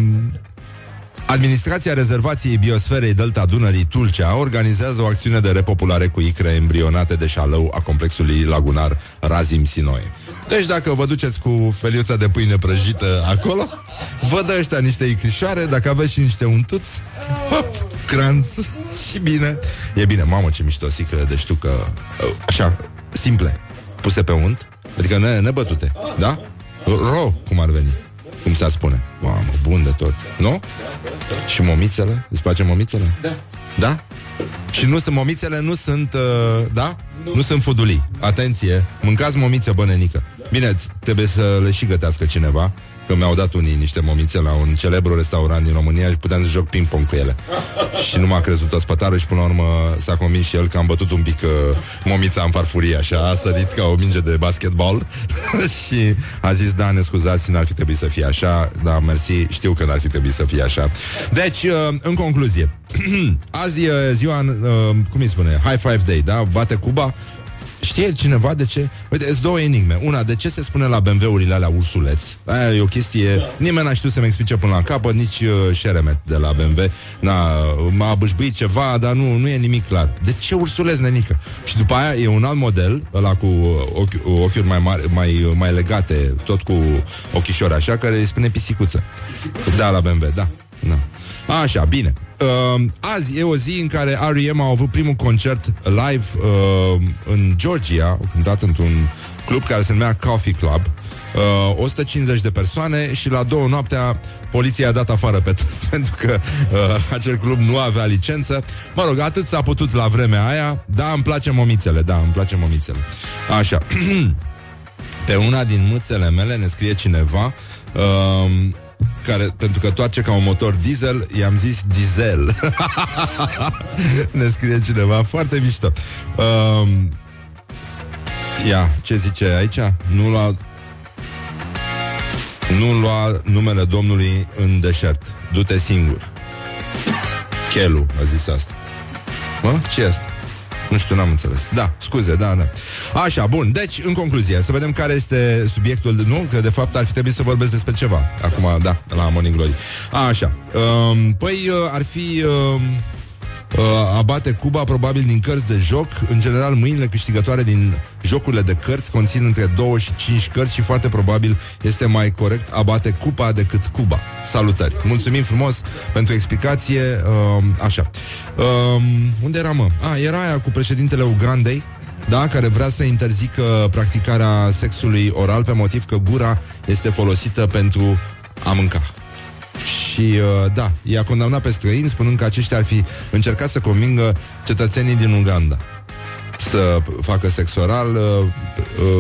Administrația Rezervației Biosferei Delta Dunării Tulcea organizează o acțiune de repopulare cu icre embrionate de șalău a complexului lagunar Razim Sinoe. Deci dacă vă duceți cu feliuța de pâine prăjită acolo, vă dă ăștia niște icrișoare, dacă aveți și niște untuți, hop, cranț și bine. E bine, mamă ce mișto sicrele de știu că, așa, simple, puse pe unt, adică ne, nebătute, da? Ro, cum ar veni, cum s-ar spune. Mamă, bun de tot, nu? Și momițele? Îți place momițele? Da. Da? Și nu sunt momițele, nu sunt, uh, da? Nu. nu sunt fudulii. Atenție, mâncați momițe, bănenică. Bine, trebuie să le și gătească cineva Că mi-au dat unii niște momițe la un celebru restaurant din România și puteam să joc ping-pong cu ele. și nu m-a crezut ospătarul și până la urmă s-a convins și el că am bătut un pic uh, momița în farfurie, așa, a sărit ca o minge de basketball și a zis, da, ne scuzați, n-ar fi trebuit să fie așa, da, mersi, știu că n-ar fi trebuit să fie așa. Deci, uh, în concluzie, azi e ziua, uh, cum îi spune, High Five Day, da? Bate Cuba, Știe cineva de ce? Uite, sunt două enigme. Una, de ce se spune la BMW-urile alea ursuleț? Aia e o chestie... Nimeni n-a știut să-mi explice până la capăt, nici uh, Șeremet de la BMW. N-a, m-a bâșbuit ceva, dar nu, nu e nimic clar. De ce ursuleț, nenică? Și după aia e un alt model, ăla cu ochi, ochiuri mai mari, mai, mai legate, tot cu ochișori așa, care îi spune pisicuță. Da, la BMW, da. da. Așa, bine. Uh, azi e o zi în care R.E.M. a avut primul concert live uh, în Georgia, cântat într-un club care se numea Coffee Club. Uh, 150 de persoane și la două noaptea poliția a dat afară pe toți pentru că uh, acel club nu avea licență. Mă rog, atât s-a putut la vremea aia. Da, îmi place momițele, da, îmi place momițele. Așa. pe una din mâțele mele ne scrie cineva uh, care, pentru că toarce ca un motor diesel, i-am zis diesel. ne scrie cineva, foarte mișto. Um, ia, ce zice aici? Nu lua nu lua numele Domnului în deșert. Du-te singur. Chelu a zis asta. Mă? Ce este? Nu știu, n-am înțeles. Da, scuze, da, da. Așa, bun. Deci, în concluzie, să vedem care este subiectul. De, nu, că de fapt ar fi trebuit să vorbesc despre ceva. Acum, da, la Morning Glory. Așa. Um, păi, uh, ar fi... Um, uh, abate Cuba probabil din cărți de joc. În general, mâinile câștigătoare din jocurile de cărți conțin între 2 și 5 cărți și foarte probabil este mai corect abate Cupa decât Cuba. Salutări! Mulțumim frumos pentru explicație. Uh, așa. Uh, unde era, mă? Ah, era aia cu președintele Ugandei, da, care vrea să interzică practicarea sexului oral pe motiv că gura este folosită pentru a mânca. Și uh, da, i-a condamnat pe străini spunând că aceștia ar fi încercat să convingă cetățenii din Uganda să facă sex oral uh,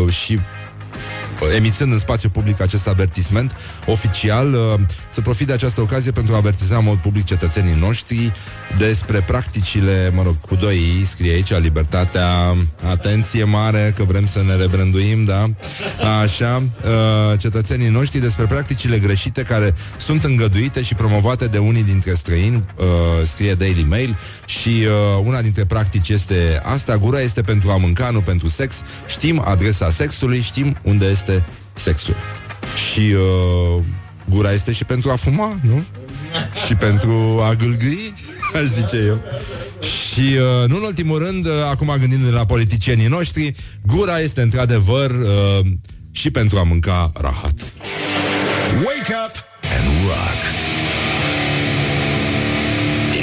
uh, și emițând în spațiu public acest avertisment oficial, uh, să profit de această ocazie pentru a avertiza în mod public cetățenii noștri despre practicile, mă rog, cu doi scrie aici, libertatea, atenție mare, că vrem să ne rebranduim, da? Așa, uh, cetățenii noștri despre practicile greșite care sunt îngăduite și promovate de unii dintre străini, uh, scrie Daily Mail, și una dintre practici este asta, gura este pentru a mânca, nu pentru sex, știm adresa sexului, știm unde este este sexul. Și uh, gura este și pentru a fuma, nu? și pentru a gâlgâi, aș zice eu. Și, uh, nu în ultimul rând, uh, acum gândindu-ne la politicienii noștri, gura este într-adevăr uh, și pentru a mânca rahat. Wake up and rock.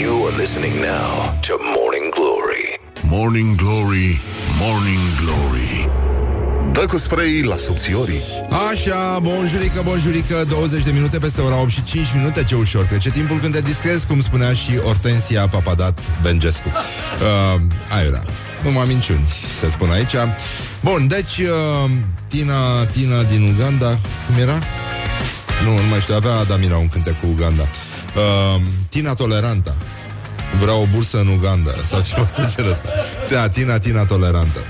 You are listening now to Morning Glory. Morning Glory, Morning Glory. Dă cu spray la subțiorii. Așa, bonjurică, bonjurică 20 de minute peste ora 8 și 5 minute Ce ușor trece timpul când te distrezi Cum spunea și Ortensia Papadat Bengescu. Uh, Aiurea. Numai minciuni, se spun aici. Bun, deci uh, Tina, Tina din Uganda Cum era? Nu, nu mai știu, avea Adamira un cântec cu Uganda. Uh, Tina Toleranta Vreau o bursă în Uganda Sau ceva de genul ăsta. Tina, Tina, Tina Tolerantă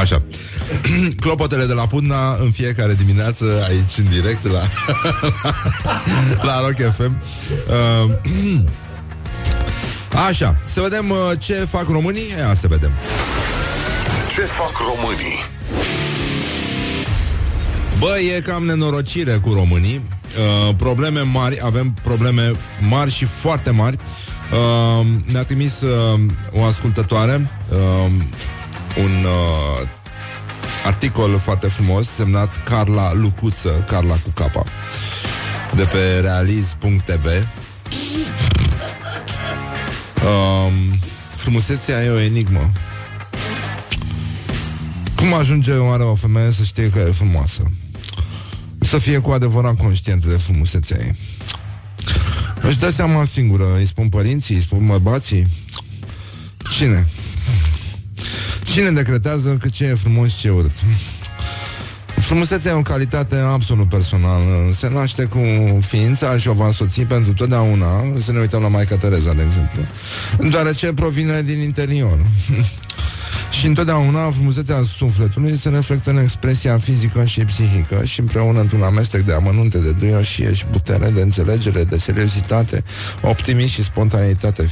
Așa. Clopotele de la Putna în fiecare dimineață aici în direct la, la Rock FM. Uh, așa, să vedem uh, ce fac românii? Ia să vedem. Ce fac românii? Bă, e cam nenorocire cu românii uh, Probleme mari, avem probleme mari și foarte mari uh, Ne-a trimis uh, o ascultătoare uh, Un uh, articol foarte frumos Semnat Carla Lucuță Carla cu capa De pe realiz.tv uh, Frumusețea e o enigmă cum ajunge oare o femeie să știe că e frumoasă? Să fie cu adevărat conștientă de frumusețea ei. Își dă seama singură, îi spun părinții, îi spun bărbații. Cine? Cine decretează că ce e frumos și ce e urât? Frumusețea e o calitate absolut personală. Se naște cu ființa și o va însoți pentru totdeauna. Să ne uităm la Maica Tereza, de exemplu. Deoarece provine din interior. Și întotdeauna frumusețea sufletului se reflectă în expresia fizică și psihică și împreună într-un amestec de amănunte, de duioșie și putere, de înțelegere, de seriozitate, optimism și spontanitate.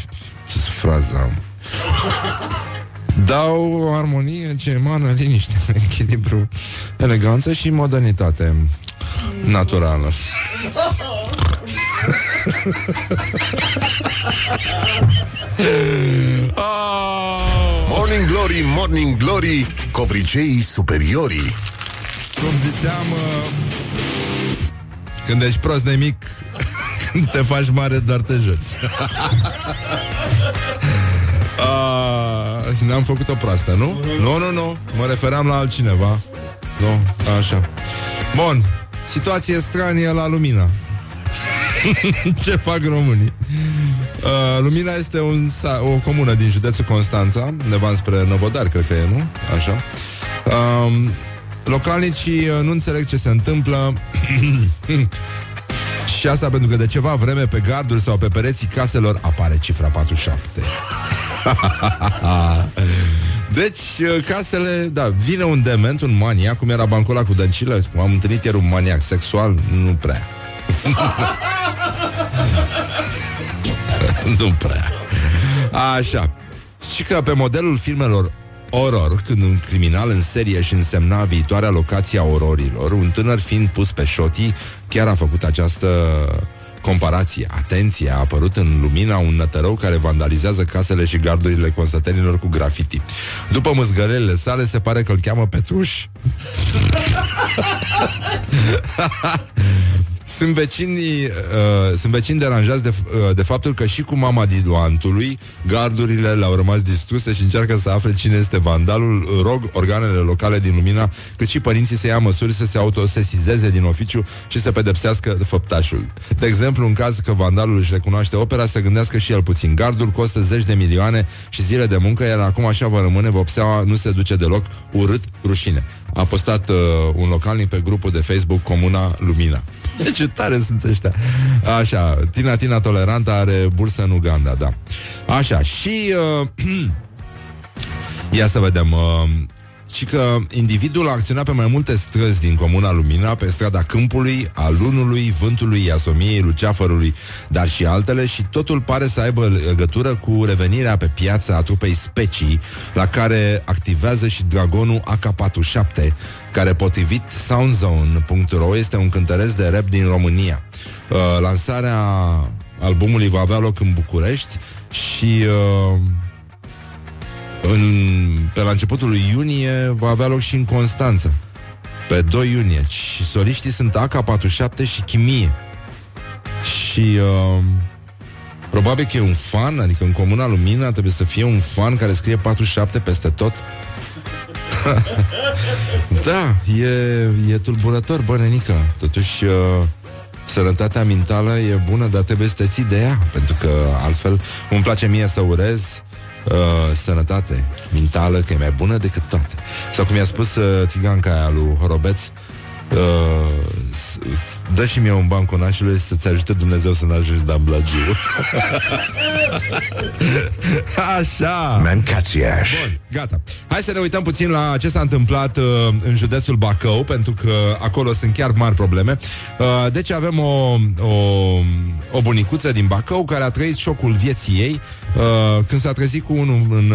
Ce fraza dau o armonie ce emană liniște, echilibru, eleganță și modernitate naturală. Morning Glory, Morning Glory, covriceii superiorii. Cum ziceam, uh, când ești prost de mic, când te faci mare, doar te joci. uh, și ne-am făcut o proastă, nu? Nu, nu, nu, mă referam la altcineva. Nu, așa. Bun, situație stranie la Lumina. Ce fac românii? Uh, Lumina este un, o comună din județul Constanța, undeva spre Novodar, cred că e, nu? Așa. Uh, localnicii uh, nu înțeleg ce se întâmplă Și asta pentru că de ceva vreme pe garduri sau pe pereții caselor apare cifra 47 Deci, uh, casele, da, vine un dement, un maniac, cum era bancul ăla cu dăncilă, cum am întâlnit ieri un maniac sexual, nu prea. nu prea. Așa. Și că pe modelul filmelor Horror, când un criminal în serie și însemna viitoarea locație a ororilor, un tânăr fiind pus pe șotii, chiar a făcut această comparație. Atenție, a apărut în lumina un nătărău care vandalizează casele și gardurile consătenilor cu grafiti. După măzgărelele sale, se pare că îl cheamă Petruș. Sunt vecini, uh, sunt vecini deranjați de, uh, de faptul că și cu mama diluantului gardurile le-au rămas distruse și încearcă să afle cine este vandalul. Rog organele locale din Lumina, cât și părinții să ia măsuri să se autosesizeze din oficiu și să pedepsească făptașul. De exemplu, în caz că vandalul își recunoaște opera, să gândească și el puțin. Gardul costă zeci de milioane și zile de muncă, iar acum așa va rămâne, vopseaua nu se duce deloc, urât, rușine. A postat uh, un localnic pe grupul de Facebook Comuna Lumina. Ce tare sunt ăștia. Așa, Tina Tina Tolerantă are bursă în Uganda, da. Așa, și... Uh, ia să vedem... Uh, și că individul a acționat pe mai multe străzi din Comuna Lumina, pe strada Câmpului, a Lunului, Vântului, Iasomiei, Luceafărului, dar și altele și totul pare să aibă legătură cu revenirea pe piață a trupei specii, la care activează și dragonul AK-47, care potrivit soundzone.ro este un cântăresc de rap din România. Uh, lansarea albumului va avea loc în București și... Uh, în, pe la începutul lui iunie va avea loc și în Constanța pe 2 iunie. Și soliștii sunt AK-47 și Chimie. Și uh, probabil că e un fan, adică în Comuna Lumina trebuie să fie un fan care scrie 47 peste tot. Da, e, e tulburător, bă, nenică. Totuși, uh, sănătatea mentală e bună, dar trebuie să te ții de ea, pentru că altfel îmi place mie să urez uh, sănătate mentală, că e mai bună decât toate. Sau cum i-a spus uh, țiganca aia lui Horobeț, uh, dă și mie un ban conașului să-ți ajute Dumnezeu să n-ajungi Dan Blagiu. Așa. Mancațiaș. Bun, gata. Hai să ne uităm puțin la ce s-a întâmplat uh, în județul Bacău, pentru că acolo sunt chiar mari probleme. Uh, deci avem o, o, o bunicuță din Bacău care a trăit șocul vieții ei uh, când s-a trezit cu unul în, în,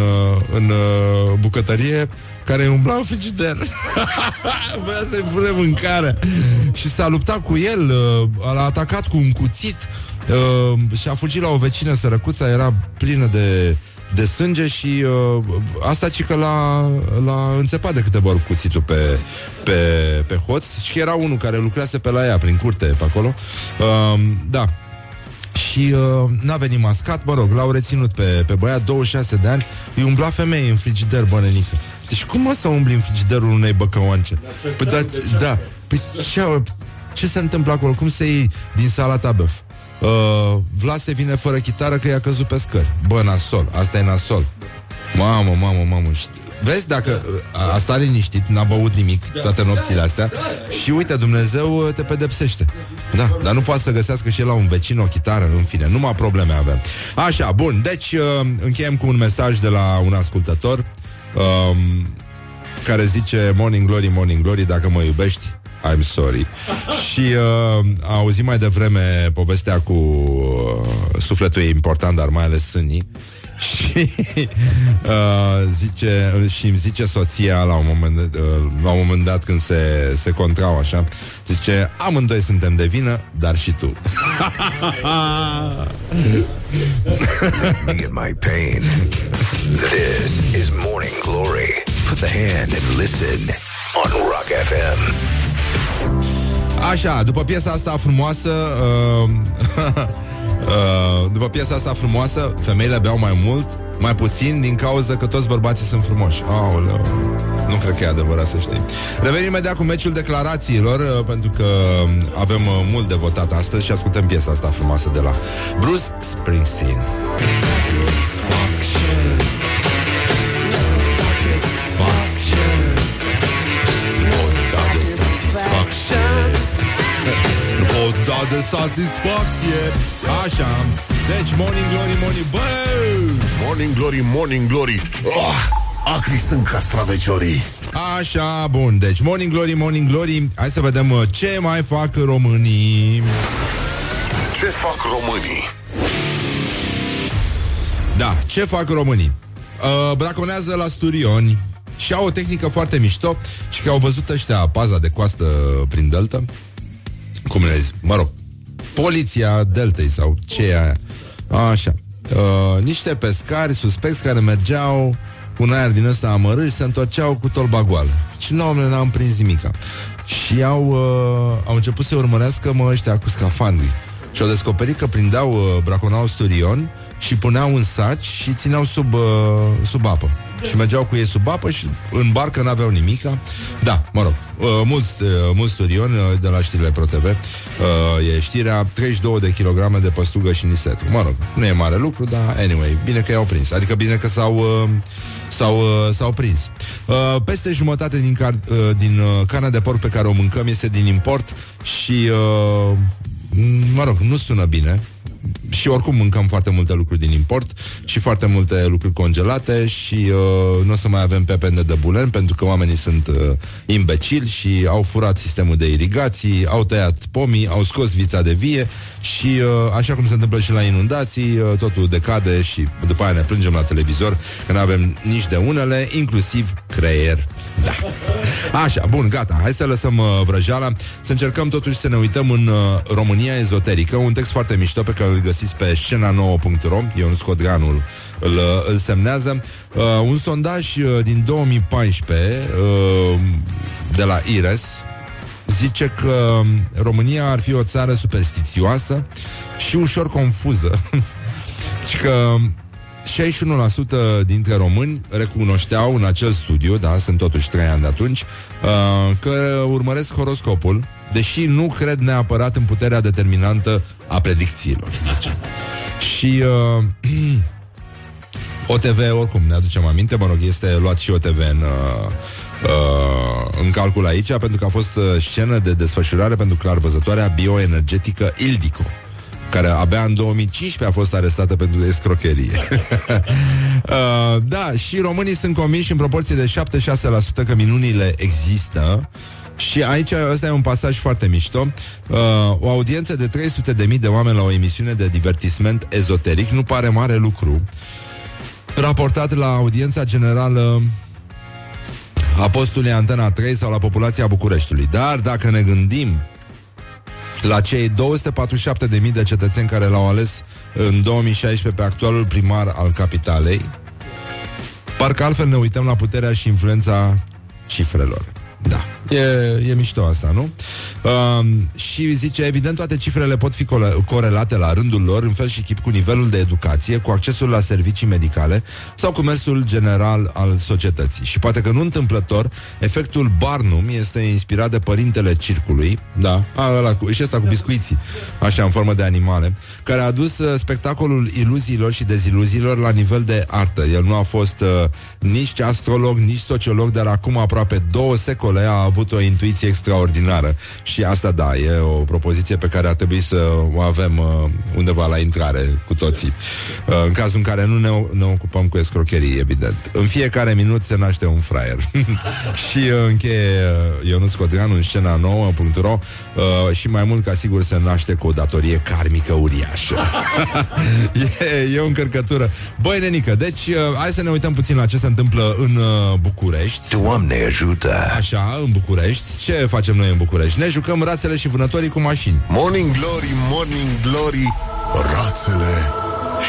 în, în uh, bucătărie care umbla în frigider. Voia să-i pune mâncare care și s-a luptat cu el, uh, l-a atacat cu un cuțit uh, și a fugit la o vecină sărăcuță, era plină de de sânge și uh, asta ci că l-a, l-a înțepat de câteva ori cuțitul pe, pe, pe hoț și că era unul care lucrase pe la ea, prin curte, pe acolo. Uh, da, și uh, n-a venit mascat, mă rog, l-au reținut pe, pe băiat 26 de ani, îi umbla femeie în frigider, bănenică. Deci cum mă să umbli în frigiderul unei băcăoance? Păi, da, da, păi ce, ce se întâmplă acolo? Cum se iei din salata băf? Uh, Vlase vine fără chitară că i-a căzut pe scări. Bă, nasol, asta e nasol. Mamă, mamă, mamă. Vezi, dacă uh, a stat liniștit, n-a băut nimic toate nopțile astea și uite, Dumnezeu uh, te pedepsește. Da, dar nu poate să găsească și el la un vecin o chitară, în fine, numai probleme avem. Așa, bun, deci uh, încheiem cu un mesaj de la un ascultător um, care zice Morning Glory, Morning Glory, dacă mă iubești, I'm sorry. și uh, a auzit mai devreme povestea cu uh, sufletul e important, dar mai ales sânii. și uh, zice și îmi zice soția la un moment, uh, la un moment dat când se, se contrau așa, zice amândoi suntem de vină, dar și tu. in my pain. This is Morning Glory. Put the hand and listen on Rock FM. Așa, după piesa asta frumoasă uh, uh, După piesa asta frumoasă Femeile beau mai mult Mai puțin din cauza că toți bărbații sunt frumoși. Aoleu Nu cred că e adevărat să știi. Revenim imediat cu meciul declarațiilor uh, Pentru că avem uh, mult de votat astăzi Și ascultăm piesa asta frumoasă de la Bruce Springsteen da de satisfacție. Așa. Deci Morning Glory, Morning Bă! Morning Glory, Morning Glory. Oh, Acri sunt castraveciorii. Așa, bun, deci Morning Glory, Morning Glory. Hai să vedem uh, ce mai fac românii. Ce fac românii? Da, ce fac românii? Uh, braconează la sturioni și au o tehnică foarte mișto și că au văzut ăștia paza de coastă prin delta cum le zic, mă rog, poliția Deltei sau ce e aia. Așa. Uh, niște pescari suspecți care mergeau cu un aer din ăsta amărât și se întorceau cu tolba goală. Și nu omule n-am prins nimica. Și au, uh, au început să urmărească mă ăștia cu scafandri. Și au descoperit că prindeau, uh, braconau sturion și puneau în saci și țineau sub, uh, sub apă. Și mergeau cu ei sub apă și în barcă n-aveau nimica. Da, mă rog, uh, mulți, uh, mulți sturion uh, de la știrile ProTV uh, e știrea 32 de kilograme de păstugă și nisetru. Mă rog, nu e mare lucru, dar anyway, bine că i-au prins. Adică bine că s-au, uh, s-au, uh, s-au prins. Uh, peste jumătate din, car- uh, din uh, carnea de porc pe care o mâncăm este din import și, uh, mă rog, nu sună bine, și oricum mâncăm foarte multe lucruri din import și foarte multe lucruri congelate și uh, nu o să mai avem pepene de bulen pentru că oamenii sunt uh, imbecili și au furat sistemul de irigații, au tăiat pomii, au scos vița de vie și uh, așa cum se întâmplă și la inundații, uh, totul decade și după aia ne plângem la televizor că nu avem nici de unele, inclusiv creier. Da. Așa, bun, gata, hai să lăsăm uh, vrăjeala, să încercăm totuși să ne uităm în uh, România ezoterică, un text foarte mișto pe care îl găsiți pe scena9.ro, un Scodganul îl, îl semnează. Uh, un sondaj uh, din 2014 uh, de la IRES zice că România ar fi o țară superstițioasă și ușor confuză. și că 61% dintre români recunoșteau în acel studiu, da, sunt totuși 3 ani de atunci, uh, că urmăresc horoscopul, deși nu cred neapărat în puterea determinantă a predicțiilor. și uh, OTV, oricum, ne aducem aminte, mă rog, este luat și OTV în, uh, uh, în calcul aici, pentru că a fost uh, scenă de desfășurare pentru clar văzătoarea bioenergetică Ildico care abia în 2015 a fost arestată pentru escrocherie. uh, da, și românii sunt convinși în proporție de 76% că minunile există și aici ăsta e un pasaj foarte mișto. Uh, o audiență de 300 de mii de oameni la o emisiune de divertisment ezoteric nu pare mare lucru. Raportat la audiența generală apostului Antena 3 sau la populația Bucureștiului. Dar dacă ne gândim la cei 247.000 de cetățeni care l-au ales în 2016 pe actualul primar al capitalei, parcă altfel ne uităm la puterea și influența cifrelor. Da. E, e mișto asta, nu? Uh, și zice, evident, toate cifrele pot fi corelate la rândul lor în fel și chip cu nivelul de educație, cu accesul la servicii medicale sau cu mersul general al societății. Și poate că nu întâmplător, efectul Barnum este inspirat de părintele circului, da, a, ăla cu, și ăsta cu biscuiții, așa, în formă de animale, care a adus uh, spectacolul iluziilor și deziluziilor la nivel de artă. El nu a fost uh, nici astrolog, nici sociolog, dar acum aproape două secole a avut o intuiție extraordinară. Și asta, da, e o propoziție pe care ar trebui să o avem uh, undeva la intrare cu toții. Uh, în cazul în care nu ne, ne ocupăm cu escrocherii, evident. În fiecare minut se naște un fraier. și uh, încheie uh, Ionuț Codreanu în scena nouă.ro uh, și mai mult ca sigur se naște cu o datorie karmică uriașă. e, e o încărcătură. Băi, nenică, deci uh, hai să ne uităm puțin la ce se întâmplă în uh, București. Doamne ajută! Așa, în București. Ce facem noi în București? Ne jucăm rațele și vânătorii cu mașini. Morning Glory, Morning Glory, rațele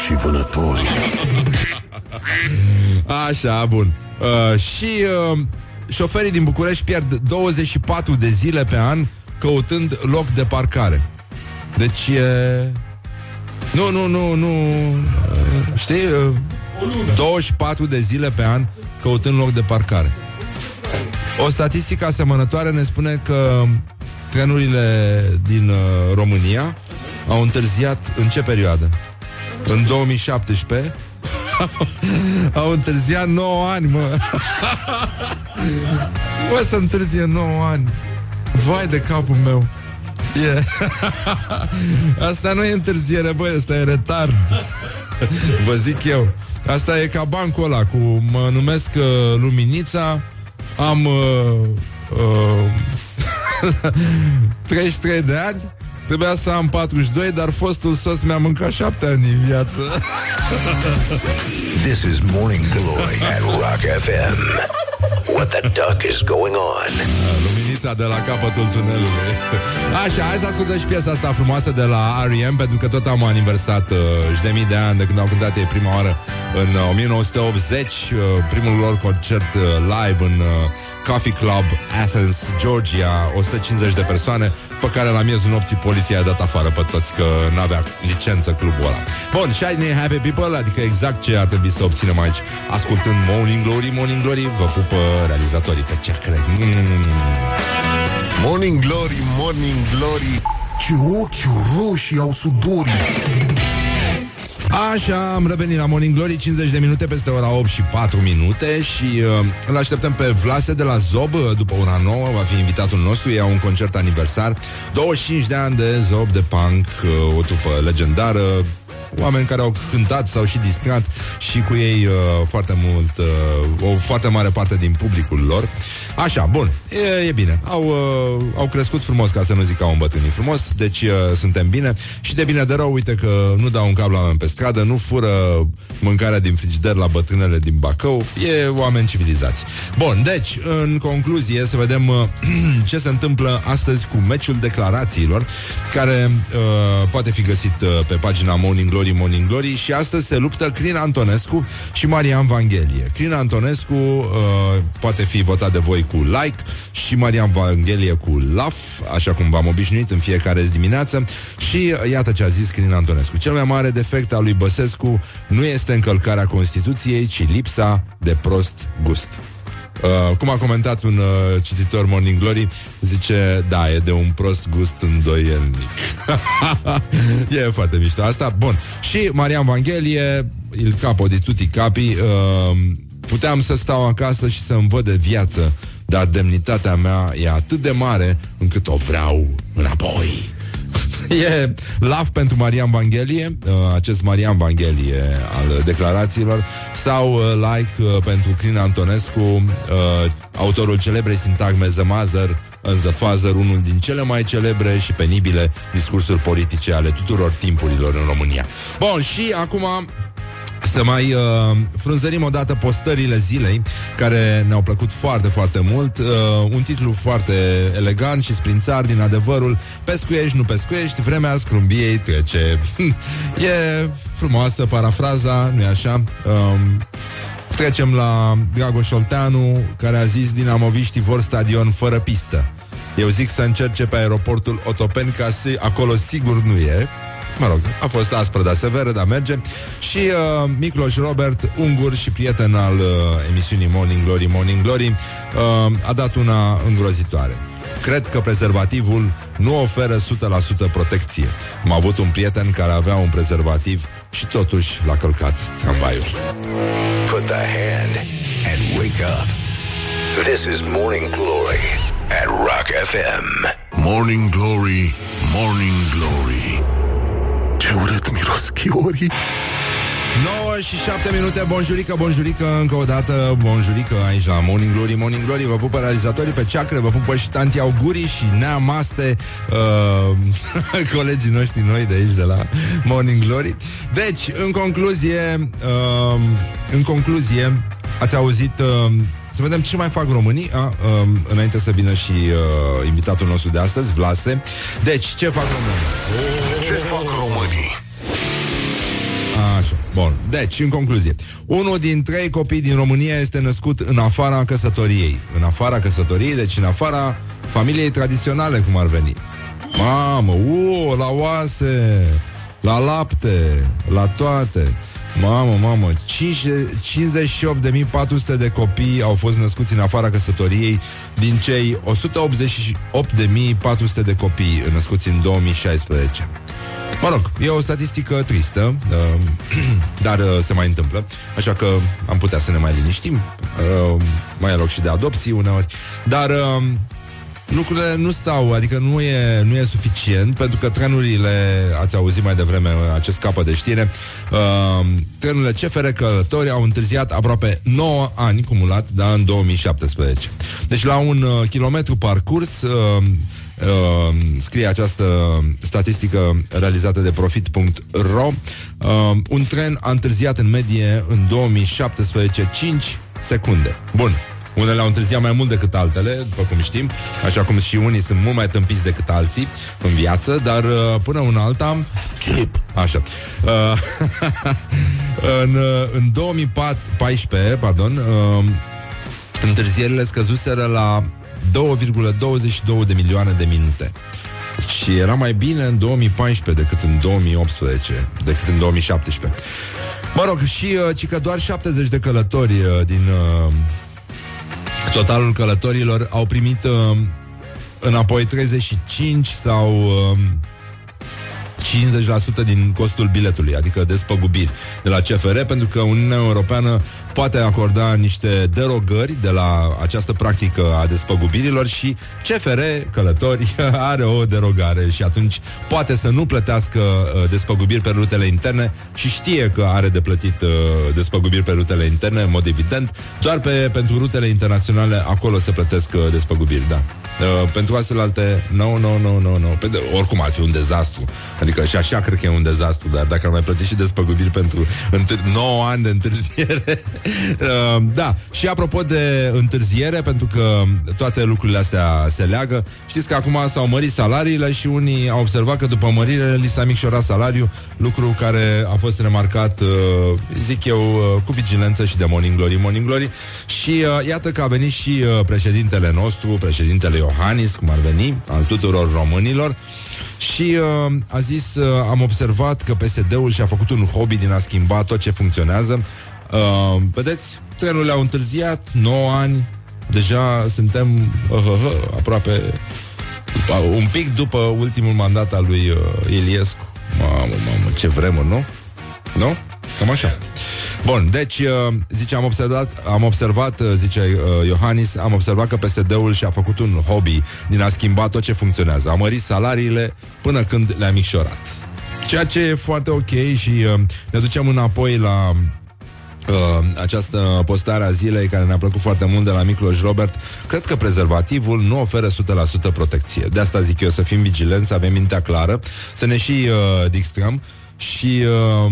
și vânătorii. Așa, bun. Uh, și uh, șoferii din București pierd 24 de zile pe an căutând loc de parcare. Deci e... Nu, nu, nu, nu... Uh, știi? Uh, 24 de zile pe an căutând loc de parcare. O statistică asemănătoare ne spune că trenurile din uh, România au întârziat în ce perioadă? În 2017 au întârziat 9 ani, mă. Mă să întârzie 9 ani. Vai de capul meu. Yeah. Asta nu e întârziere, băi, asta e retard. Vă zic eu. Asta e ca bancul ăla cu mă numesc uh, Luminița, am uh, uh, 33 de ani Trebuia să am 42, dar fostul soț mi-a mâncat 7 ani în viață. This is Morning Glory at Rock FM. What the duck is going on? Luminița de la capătul tunelului. Așa, hai să ascultăm și piesa asta frumoasă de la R.E.M. Pentru că tot am aniversat uh, și de mii de ani de când au cântat ei prima oară în uh, 1980, uh, primul lor concert uh, live în uh, Coffee Club Athens, Georgia, 150 de persoane, pe care la miezul nopții poliția a dat afară pe toți că n-avea licență clubul ăla. Bun, Shiny Happy People, adică exact ce ar trebui să obținem aici, ascultând Morning Glory, Morning Glory, vă pupă realizatorii pe ce cred. Mm. Morning Glory, Morning Glory, Ce ochi roșii au sudorii Așa, am revenit la Morning Glory 50 de minute peste ora 8 și 4 minute Și uh, îl așteptăm pe Vlase de la Zob După ora 9 va fi invitatul nostru Ei au un concert aniversar 25 de ani de Zob de punk uh, O trupă legendară oameni care au cântat sau și distrat și cu ei uh, foarte mult, uh, o foarte mare parte din publicul lor. Așa, bun, e, e bine. Au, uh, au crescut frumos, ca să nu zic că au îmbătrânit frumos, deci uh, suntem bine. Și de bine de rău, uite că nu dau un cablu la oameni pe stradă, nu fură mâncarea din frigider la bătrânele din Bacău, e oameni civilizați. Bun, deci, în concluzie, să vedem uh, ce se întâmplă astăzi cu meciul declarațiilor, care uh, poate fi găsit uh, pe pagina Morning Glory, Morning Glory și astăzi se luptă Crin Antonescu și Marian Vanghelie. Crin Antonescu uh, poate fi votat de voi cu like și Marian Vanghelie cu laf, așa cum v-am obișnuit în fiecare dimineață și uh, iată ce a zis Crin Antonescu. Cel mai mare defect al lui Băsescu nu este încălcarea Constituției, ci lipsa de prost gust. Uh, cum a comentat un uh, cititor Morning Glory, zice, da, e de un prost gust îndoielnic. e foarte mișto asta. Bun. Și Marian Vanghelie, il capo di tutti capi, uh, puteam să stau acasă și să-mi văd de viață, dar demnitatea mea e atât de mare încât o vreau înapoi. E laf pentru Marian Vanghelie, uh, acest Marian Vanghelie al declarațiilor, sau uh, like uh, pentru Crin Antonescu, autorul celebrei sintagme The Mother and the Father, unul din cele mai celebre și penibile discursuri politice ale tuturor timpurilor în România. Bun, și acum să mai uh, frunzărim odată postările zilei Care ne-au plăcut foarte, foarte mult. Uh, Un titlu foarte elegant și sprințar din adevărul Pescuiești, nu pescuiești, vremea scrumbiei trece. E frumoasă parafraza, nu-i așa? Uh, Trecem la Dragoș Olteanu Care a zis dinamoviștii vor stadion fără pistă. Eu zic să încerce pe aeroportul Otopeni Ca să, acolo sigur nu e Mă rog, a fost aspră, dar severă, dar merge. Și uh, Micloș Robert, ungur și prieten al uh, emisiunii Morning Glory, Morning Glory, uh, a dat una îngrozitoare. Cred că prezervativul nu oferă 100% protecție. Am avut un prieten care avea un prezervativ și totuși l-a călcat tramvaiul. Put the hand and wake up. This is Morning Glory at Rock FM. Morning Glory, Morning Glory. Ce urât miros chiorii. 9 și 7 minute, bonjurică, bonjurică Încă o dată, bonjurică aici la Morning Glory, Morning Glory Vă pupă realizatorii pe ceacre, vă pupă și tanti augurii și neamaste uh, Colegii noștri noi de aici, de la Morning Glory. Deci, în concluzie uh, În concluzie Ați auzit uh, să vedem ce mai fac românii a, uh, Înainte să vină și uh, invitatul nostru de astăzi, Vlase Deci, ce fac românii? Ce fac românii? Așa, bun. Deci, în concluzie, unul din trei copii din România este născut în afara căsătoriei. În afara căsătoriei, deci în afara familiei tradiționale, cum ar veni. Mamă, u, la oase, la lapte, la toate. Mamă, mamă, 58.400 de copii au fost născuți în afara căsătoriei din cei 188.400 de copii născuți în 2016. Mă rog, e o statistică tristă, uh, dar uh, se mai întâmplă, așa că am putea să ne mai liniștim. Uh, mai e loc și de adopții uneori, dar uh, lucrurile nu stau, adică nu e, nu e suficient, pentru că trenurile, ați auzit mai devreme acest capă de știre, uh, trenurile CFR Călători au întârziat aproape 9 ani cumulat, da, în 2017. Deci la un uh, kilometru parcurs, uh, uh, scrie această statistică realizată de profit.ro uh, un tren a întârziat în medie în 2017 5 secunde. Bun, unele au întârziat mai mult decât altele, după cum știm, așa cum și unii sunt mult mai tâmpiți decât alții în viață, dar uh, până una alta... Chip. Așa. Uh, în, uh, în 2014, pardon, uh, întârzierile scăzuseră la 2,22 de milioane de minute. Și era mai bine în 2014 decât în 2018, decât în 2017. Mă rog, și uh, ci că doar 70 de călători uh, din uh, totalul călătorilor au primit uh, înapoi 35 sau uh, 50% din costul biletului, adică despăgubiri de la CFR, pentru că Uniunea Europeană poate acorda niște derogări de la această practică a despăgubirilor și CFR, călători, are o derogare și atunci poate să nu plătească uh, despăgubiri pe rutele interne și știe că are de plătit uh, despăgubiri pe rutele interne, în mod evident, doar pe, pentru rutele internaționale acolo se plătesc uh, despăgubiri, da. Uh, pentru astfel alte Nu, nu, nu, nu, nu Pe de, Oricum ar fi un dezastru. Adică și așa cred că e un dezastru Dar dacă ar mai plăti și despăgubiri pentru întâr- 9 ani de întârziere uh, Da, și apropo de întârziere Pentru că toate lucrurile astea se leagă Știți că acum s-au mărit salariile Și unii au observat că după mărire Li s-a micșorat salariul Lucru care a fost remarcat uh, Zic eu, uh, cu vigilență și de Morning Glory. Morning Glory. Și uh, iată că a venit și uh, președintele nostru Președintele Iohannis, cum ar veni, al tuturor românilor, și uh, a zis, uh, am observat că PSD-ul și-a făcut un hobby din a schimba tot ce funcționează. Uh, vedeți, trenurile au întârziat, 9 ani, deja suntem uh, uh, uh, aproape uh, un pic după ultimul mandat al lui uh, Iliescu. Mamă, mamă, ce vremuri, nu? Nu? Cam așa. Bun, deci, uh, zice, am observat, am observat uh, zice uh, Iohannis, am observat că PSD-ul și-a făcut un hobby din a schimba tot ce funcționează. A mărit salariile până când le-a micșorat. Ceea ce e foarte ok și ne ducem înapoi la Uh, această postare a zilei care ne-a plăcut foarte mult de la Micloș Robert cred că prezervativul nu oferă 100% protecție. De asta zic eu să fim vigilenți, să avem mintea clară, să ne și uh, distrăm și uh,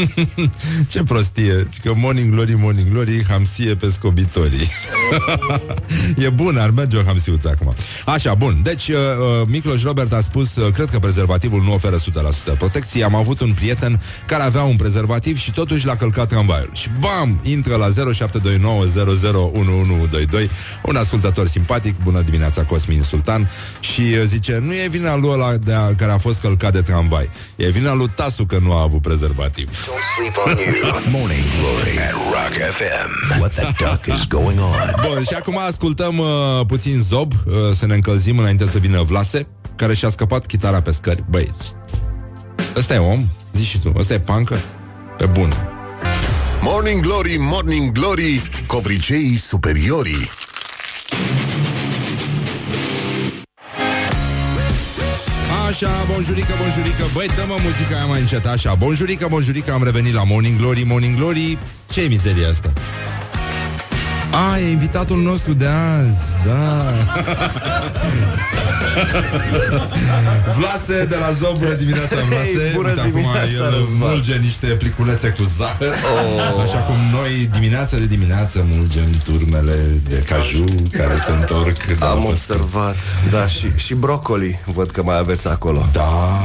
Ce prostie. Că morning glory, morning glory Hamsie pe scobitorii. E bun, ar merge o hamsiuță acum. Așa, bun, deci uh, uh, Micloș Robert a spus uh, Cred că prezervativul nu oferă 100% protecție. Am avut un prieten care avea un prezervativ Și totuși l-a călcat tramvaiul Și bam, intră la 0729001122 Un ascultător simpatic. Bună dimineața, Cosmin Sultan. Și uh, zice, nu e vina lui ăla de a, care a fost călcat de tramvai. E vina lui Tasu că nu a avut prezervativ Don't sleep on you. Morning Glory at Rock FM. What the duck is going on? Bun, și acum ascultăm uh, puțin Zob uh, Să ne încălzim înainte să vină Vlase Care și-a scăpat chitara pe scări Băi, ăsta e om? Zici și tu, ăsta e pancă? Pe bun Morning Glory, Morning Glory, covriceii superiorii. Așa, bonjurică, bonjurică. Băi, dă-mă muzica aia mai încet Așa, bonjurică, bonjurică, am revenit la Morning Glory. Morning Glory, ce e mizeria asta? A, e invitatul nostru de azi Da Vlase de la Zob, bună dimineața Vlase Hey, bună Uite, acum dimineața, el Răzvan. mulge niște pliculețe cu zahăr Oh. Așa cum noi dimineața de dimineață Mulgem turmele de caju Care se întorc de la Am făstări. observat Da, și, și brocoli Văd că mai aveți acolo Da,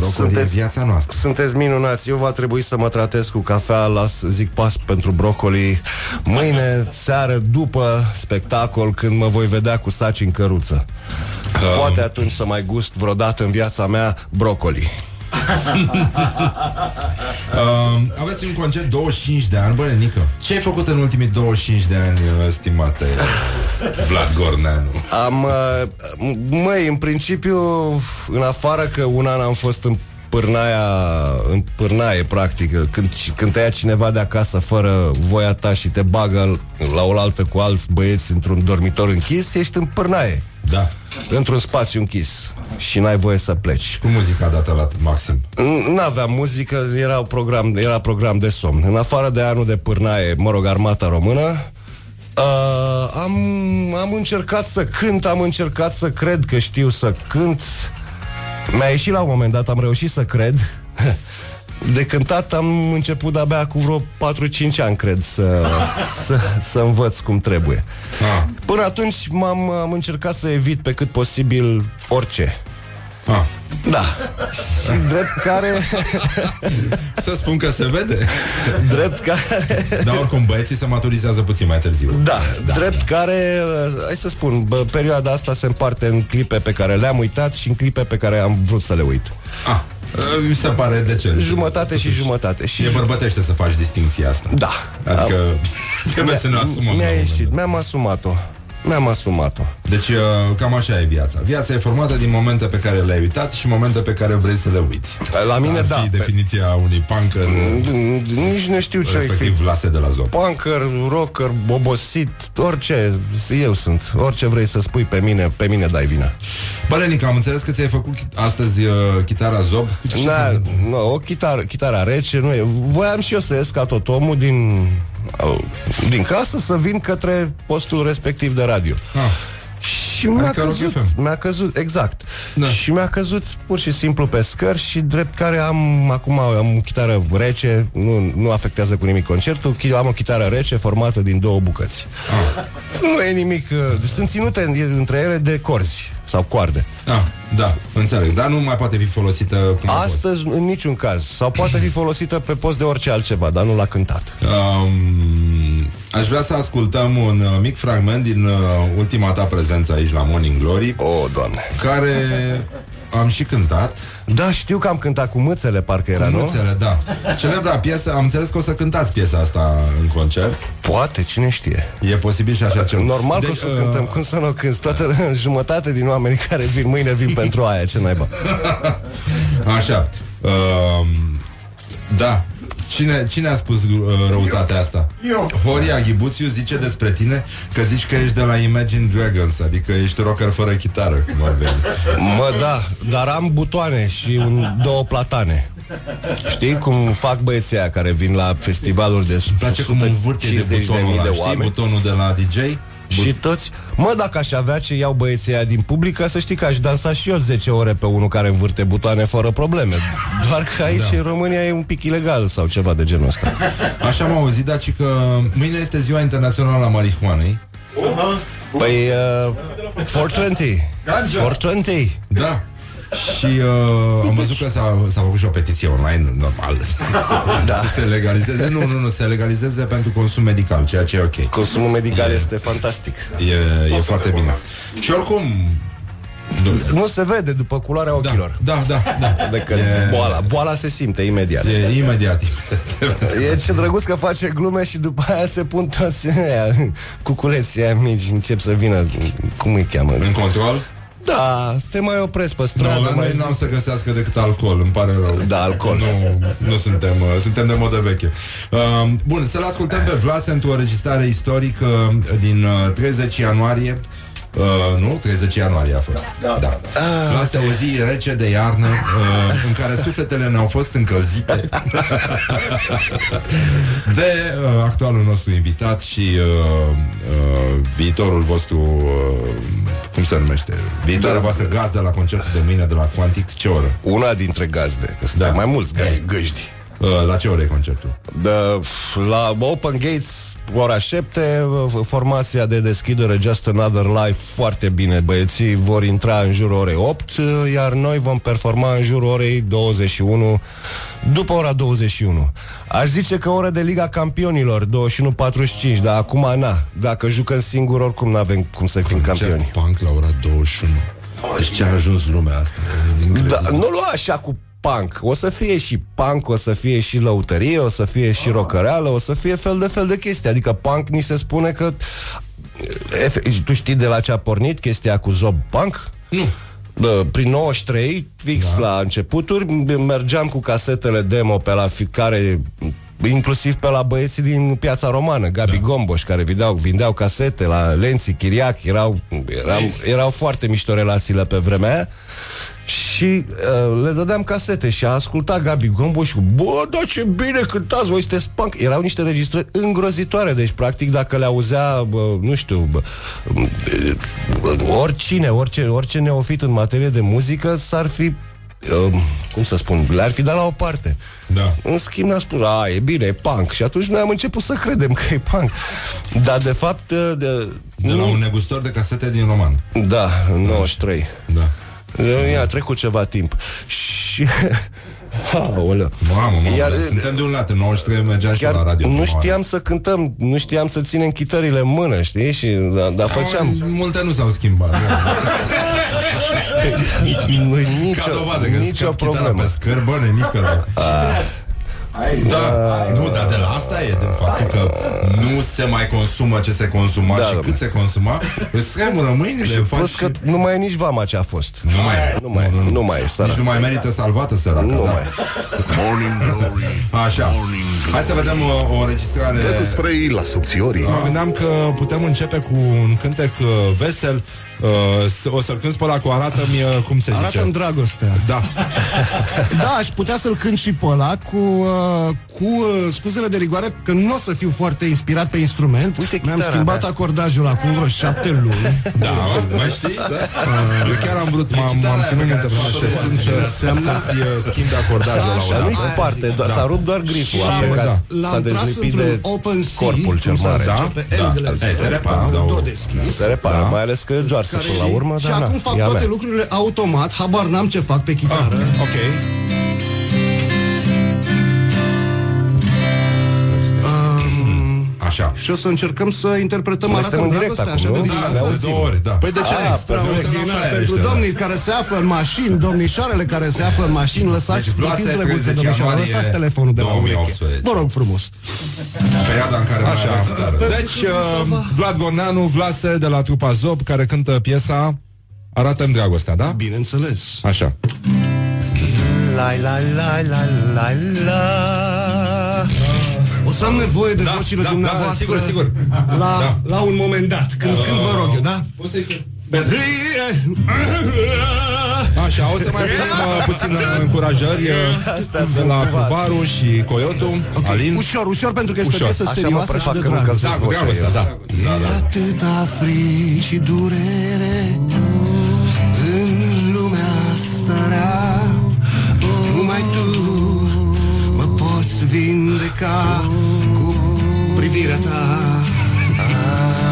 brocoli e viața noastră. Sunteți minunați. Eu va trebui să mă tratez cu cafea Las, zic pas pentru brocoli. Mâine, seară, după spectacol Când mă voi vedea cu saci în căruță. Poate atunci să mai gust vreodată în viața mea brocoli Uh, aveți un concert 25 de ani, bă, Nică. Ce ai făcut în ultimii 25 de ani, uh, stimate Vlad Gorneanu? Am, uh, măi, în principiu, în afară că un an am fost în pârnaia, în pârnaie, practic, când, când te ia cineva de acasă fără voia ta și te bagă la oaltă cu alți băieți într-un dormitor închis, ești în pârnaie. Da. Într-un spațiu închis și n-ai voie să pleci. Cu muzica dată la maxim. N- N-aveam muzică, era program, era program de somn. În afară de anul de pârnaie, mă rog, armata română, uh, am, am încercat să cânt, am încercat să cred că știu să cânt. Mi-a ieșit la un moment dat, am reușit să cred. De cântat am început de-abia cu vreo 4-5 ani, cred, să, să, să învăț cum trebuie. Ah. Până atunci m-am am încercat să evit pe cât posibil orice. Ah. Da. Și drept care... Să spun că se vede. drept care... Dar oricum, băieții se maturizează puțin mai târziu. Da, da, drept care, uh, hai să spun, bă, perioada asta se împarte în clipe pe care le-am uitat și în clipe pe care am vrut să le uit. Ah, uh, mi se pare decent. Jumătate și jumătate. Și E bărbătește să faci distinția asta. Da. Adică trebuie să ne asumăm. Mi-a la un ieșit, mi-am asumat-o. Mi-am asumat-o. Deci uh, cam așa e viața. Viața e formată din momente pe care le-ai uitat și momente pe care vrei să le uiți. La mine, Ar da. fi definiția unui punker, Nici nu știu ce ai fi. respectiv lase de la zop. Punker, rocker, obosit, orice eu sunt. Orice vrei să spui pe mine, pe mine dai vina. Bă, Lenica, am înțeles că ți-ai făcut chi- astăzi uh, chitara zob. Ce Da, se- nu, o chitară, chitară rece, nu e. Voiam și eu să ies ca tot omul din, au, din casă să vin către postul respectiv de radio. Ah. Și mi-a Adică Rock căzut, FM. mi-a căzut, exact. Da. Și mi-a căzut pur și simplu pe scări și drept care am, acum am o chitară rece, nu, nu afectează cu nimic concertul, chi- am o chitară rece formată din două bucăți. Ah. Nu e nimic, uh, sunt ținute în- între ele de corzi sau coarde. Ah, da, înțeleg. Dar nu mai poate fi folosită cum a fost. Astăzi, în niciun caz. Sau poate fi folosită pe post de orice altceva, dar nu l-a cântat. Um, aș vrea să ascultăm un uh, mic fragment din uh, ultima ta prezență aici la Morning Glory, O, oh, doamne. care am și cântat. Da, știu că am cântat cu mâțele, parcă era, nu? Muțele, da. Celebra piesă, am înțeles că o să cântați piesa asta în concert. Poate, cine știe. E posibil și așa ceva. Normal că o Deci, să uh, cântăm, cum să nu cânti? Toată jumătate din oamenii care vin mâine vin pentru aia, ce naiba. Așa. Um, da. Cine, cine a spus uh, răutatea asta? Eu. Horia Ghibuțiu zice despre tine că zici că ești de la Imagine Dragons, adică ești rocker fără chitară, cum ar veni. Mă, da, dar am butoane și un, două platane. Știi cum fac băieții aia care vin la festivalul de Îmi place cum învârtie de 150.000 butonul ăla, de știi? oameni? Butonul de la DJ. Și toți, mă, dacă aș avea ce iau băieții aia din public, ca să știi că aș dansa și eu 10 ore pe unul care învârte butoane fără probleme. Doar că aici da. în România e un pic ilegal sau ceva de genul ăsta. Așa am auzit, dar și că mâine este ziua internațională a marihuanei. Uh-huh. Păi, uh, 420. 420. Da. Și uh, am văzut că s-a, s-a făcut și o petiție online, normal. da. Să se legalizeze. Nu, nu, nu, se legalizeze pentru consum medical, ceea ce e ok. Consumul medical e, este fantastic. E, e foarte bine. Și oricum, nu. nu se vede după culoarea da, ochilor. Da, da, da. da. De e... boala. Boala se simte imediat. E imediat. e ce drăguț că face glume și după aia se pun toți aia, cuculeții aia mici, încep să vină, cum îi cheamă? În control? Da, te mai opresc pe stradă. Nu, la noi n-am să găsească decât alcool, îmi pare rău. Da, alcool. Nu, nu suntem, uh, suntem de modă veche. Uh, bun, să-l ascultăm pe Vlad într-o înregistrare istorică din uh, 30 ianuarie Uh, nu? 30 ianuarie a fost. Da. da. Ah, Asta o zi rece de iarnă uh, în care sufletele ne-au fost încălzite de uh, actualul nostru invitat și uh, uh, viitorul vostru uh, cum se numește? Viitoarea da. voastră gazdă la concertul de mâine de la Quantic, ce oră? Una dintre gazde, că sunt da. mai mulți găjdi. Uh, la ce ore e concertul? De, la Open Gates, ora 7, formația de deschidere Just Another Life, foarte bine. Băieții vor intra în jurul orei 8, iar noi vom performa în jurul orei 21, după ora 21. Aș zice că ora de Liga Campionilor, 21.45, dar acum, na, dacă jucăm singur, oricum nu avem cum să fim campioni. punk la ora 21. Deci ce a ajuns lumea asta? Da, nu lua așa cu punk. O să fie și punk, o să fie și lăutărie, o să fie și rocăreală, o să fie fel de fel de chestii. Adică punk ni se spune că... Tu știi de la ce a pornit chestia cu Zob Punk? Nu. Bă, prin 93, fix da. la începuturi, mergeam cu casetele demo pe la fiecare inclusiv pe la băieții din piața romană, Gabi da. Gomboș, care vindeau, vindeau casete la Lenții, Chiriac, erau, erau, erau foarte mișto relațiile pe vremea aia și uh, le dădeam casete și a ascultat Gabi Gombo și bă, da ce bine cântați, voi sunteți punk. Erau niște registrări îngrozitoare, deci practic dacă le auzea, bă, nu știu, bă, bă, oricine, orice, orice neofit în materie de muzică s-ar fi Uh, cum să spun, le-ar fi dat la o parte. Da. În schimb ne-a spus, a, e bine, e punk. Și atunci noi am început să credem că e punk. Dar de fapt... Uh, de, de la un negustor de casete din roman. Da, în 93. Da. I-a trecut ceva timp. Și... Aoleu. Mamă, mamă, Iar, suntem de un lat, în 93 mergeam și la radio. Nu știam să cântăm, nu știam să ținem chitările în mână, știi? Și da, da făceam... Multe nu s-au schimbat. nu nicio, nicio problemă. Pe scărbăne, Nicola. Da, nu, dar de la asta e de faptul că nu se mai consumă ce se consuma da, și da, cât se consuma, îți tremură mâinile. Și plus că nu mai e nici vama ce a fost. Nu mai e. Nu mai, nu, nu mai e, Nici nu mai merită salvată săracă. Nu da. mai Morning Glory. Așa. Morning Hai să vedem o, o înregistrare. Dă spray la subțiorii. Mă gândeam că putem începe cu un cântec uh, vesel Uh, o să-l cânti pe ăla cu arată-mi uh, cum se arată zice. Arată-mi dragostea. Da. da, aș putea să-l cânt și pe ăla cu, uh, cu uh, scuzele de rigoare, că nu o să fiu foarte inspirat pe instrument. Uite, Mi-am schimbat mea. acordajul acum vreo șapte luni. Da, mai știi? Da? Uh, eu chiar am vrut, m-am, m-am ținut minte până și înseamnă să-ți uh, schimbi acordajul la un Nu-i sparte, da. s-a rupt doar griful. A plecat, da. s-a dezlipit de corpul cel mare. Da? Da. Se repară. Se repară, mai ales că George întoarsă până la urmă. Și acum fac toate mea. lucrurile automat, habar n-am ce fac pe chitară. Ah, ok. Așa. Și o să încercăm să interpretăm Noi arată în direct acum, așa de da, da, de două ori, da. Păi de ce? Ah, pentru domnii care se află în mașini, domnișoarele care se află în mașini, lăsați, deci, fiți drăguțe, domnișoare, lăsați telefonul de la ureche. Vă rog frumos. Perioada în care Așa. Deci, uh, Vlad Gorneanu, Vlase de la trupa Zob, care cântă piesa Arată-mi dragostea, da? Bineînțeles. Așa. La la la la la la o să am nevoie de da, vocile da, da dumneavoastră da, sigur, sigur. La, da. la un moment dat, când, când vă rog eu, da? Poți să-i Așa, o să mai vedem uh, puțin uh, încurajări uh, de la Cubaru și Coyotu, okay. Alin. Ușor, ușor, pentru că este piesă serioasă și de drag. Da, cu asta, da. da, da. E atâta frig și durere în lumea asta rea. Numai tu mă poți vindeca cu privirea ta.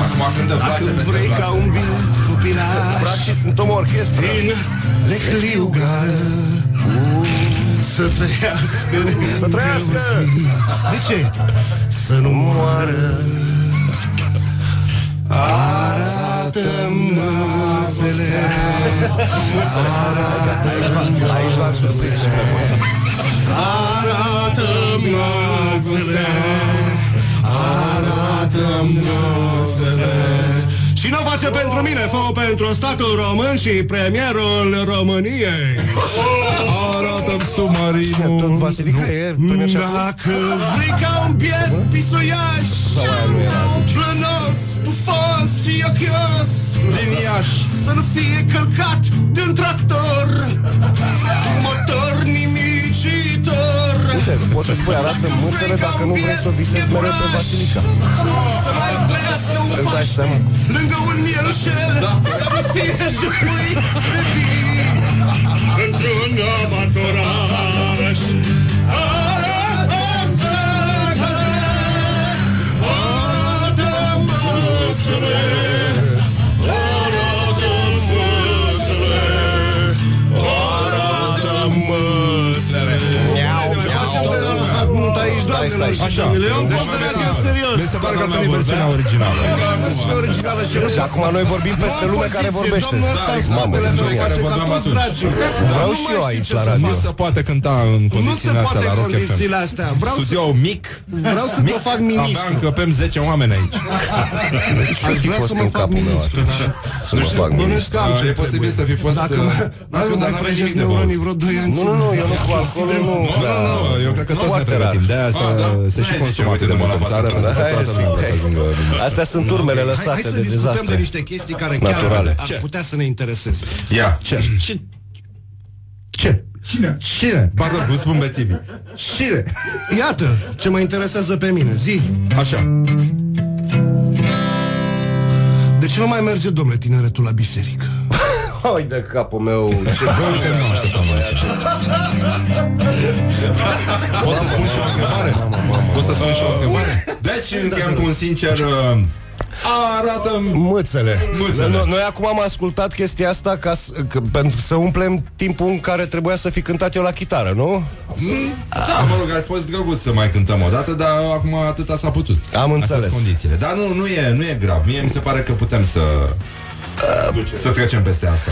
Acum cântă Dacă vrei ca un biet copilaș. Practic sunt o orchestră Din necliugară Să trăiască Să trăiască! De ce? Să nu moară. Arată-mi mărțele Arată-mi Aici v-am surprins și pe voi Arată-mi mărțele Arată-mi mărțele și nu o face pentru mine, fă pentru statul român și premierul României. Arată-mi submarinul. Tot Vasilica? E premier și Dacă vrei ca un biet pisuiaș Plănos, pufos și ochios Liniaș. Să nu fie călcat de un tractor Motor nimicitor. Uite, poți să spui arată mâțele dacă nu vrei să o visezi mereu pe Vasilica Să mai trăiască un Îți dai paș seama? Lângă un mielușel Să nu fie jupui de vii Într-un amatoraș Stai, stai, Așa. Eu am fost de serios. Mi se pare că asta e versiunea originală. Versiunea originală și nu Și acum noi vorbim peste lume care vorbește Mamă, genial. care vorbeam atunci. Vreau și eu aici la radio Nu se poate cânta în Nu se condițiile astea poate la în Rock FM. condițiile astea. Vreau să, Studio mic. vreau să mă fac Abia ministru. încăpem 10 oameni aici. Aș fi Vreau fost să mă în fac capul meu ministru. atunci Să mă fac ministru Bănuiesc că am Ah, ce E posibil să fi fost... Dacă uh, mă- dacă dar mai n-avem prăjesc nimic de neuronii băut. vreo 2 ani. Nu, nu, nu, eu nu cu alcoolul nu Nu, nu, nu, eu cred că toți ne Foarte pregătim rar. De aia să, Ah, da? se și N-ai consumă zice, atât de uite, mult mă în la țară față. Pentru că Da, toată zic, lumea hai. să ajungă Astea sunt urmele Hai, hai lăsate să de discutăm de dezastre niște chestii care Naturale. chiar ar putea să ne intereseze. Ia, ce? Ce? Ce? Cine? Cine? Pardon, cum spun bețivii. Cine? Iată ce mă interesează pe mine. Zi, Așa. de ce nu mai merge, domnule, tineretul la biserică? Hai de capul meu Ce Încă nu așteptam asta. Pot să spun și o întrebare? Pot să spun și o întrebare? Deci încheiem cu un sincer... uh, arată Mâțele. Mâțele. Noi, noi acum am ascultat chestia asta ca să, că, pentru să umplem timpul în care trebuia să fi cântat eu la chitară, nu? Da, mă rog, ar fi fost drăguț să mai cântăm o dată, dar acum atâta s-a putut. Am Astea înțeles. sunt condițiile. Dar nu, nu, e, nu e grav. Mie mi se pare că putem să... Să trecem peste asta.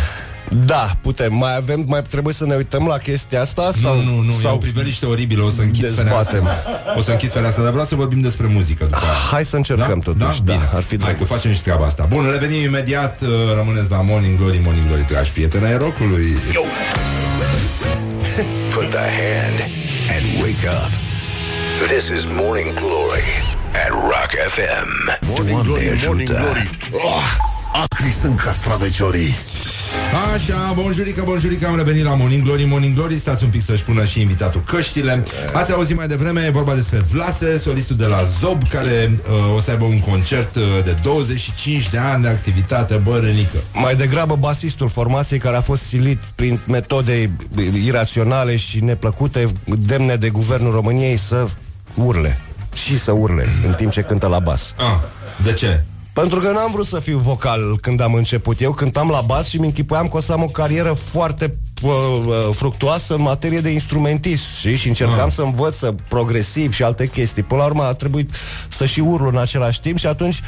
Da, putem. Mai avem, mai trebuie să ne uităm la chestia asta? Sau, Nu, nu, nu, sau e o priveliște oribilă, o să închid Dezbatem. fereastra. O să închid fereastra, dar vreau să vorbim despre muzică după aia. Hai să încercăm Da? totuși, da, Bine. ar fi Hai că drăguț. facem și treaba asta. Bun, revenim imediat, uh, rămâneți la Morning Glory, Morning Glory, dragi prieteni ai rockului. Put the hand and wake up. This is Morning Glory at Rock FM. Morning Glory, Morning Glory. Oh, acri sunt castraveciorii. Așa, bonjurică, bonjurică, am revenit la Morning Glory, Morning Glory Stați un pic să-și pună și invitatul căștile Ați auzit mai devreme, e vorba despre Vlase Solistul de la Zob Care uh, o să aibă un concert uh, de 25 de ani de activitate bărănică Mai degrabă basistul formației care a fost silit prin metode iraționale și neplăcute, demne de guvernul României să urle. Și să urle în timp ce cântă la bas. ah, De ce? Pentru că n-am vrut să fiu vocal când am început. Eu cântam la bas și mi închipuiam că o să am o carieră foarte uh, uh, fructuoasă în materie de instrumentist știi? și încercam Ah. să învăț să progresiv și alte chestii. Până la urmă a trebuit să și urlu în același timp și atunci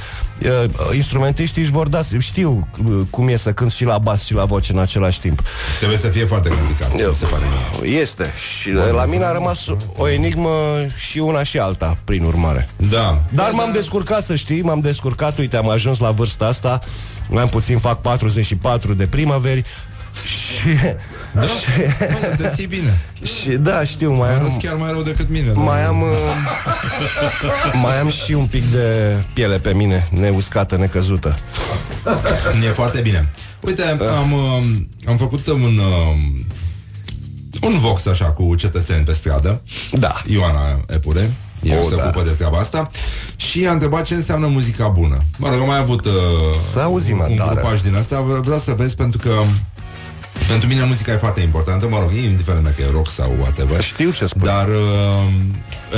uh, instrumentiștii își vor da, știu uh, cum e să cânt și la bas și la voce în același timp. Trebuie să fie foarte complicat Eu- mi se pare mie. Este. Și uh, la mine a rămas o enigmă și una și alta, prin urmare. Da Dar m-am descurcat, să știi, m-am descurcat, uite, am ajuns la vârsta asta, mai am puțin fac 44 de primăveri și, Da? Bă, Te ții bine și da, știu, mai Arăți am, chiar mai rău decât mine da? mai am, uh, mai am și un pic de piele pe mine, neuscată, necăzută. E foarte bine Uite, da. am, um, am făcut un, um, un vox așa cu cetățeni pe stradă. Da. Ioana Epure. El oh, se da. ocupă de treaba asta Și a întrebat ce înseamnă muzica bună Mă rog, am mai avut uh, să auzim, un grupaj din asta Vreau să vezi pentru că pentru mine muzica e foarte importantă, mă rog, indiferent dacă e rock sau whatever. Știu ce spui. Dar uh,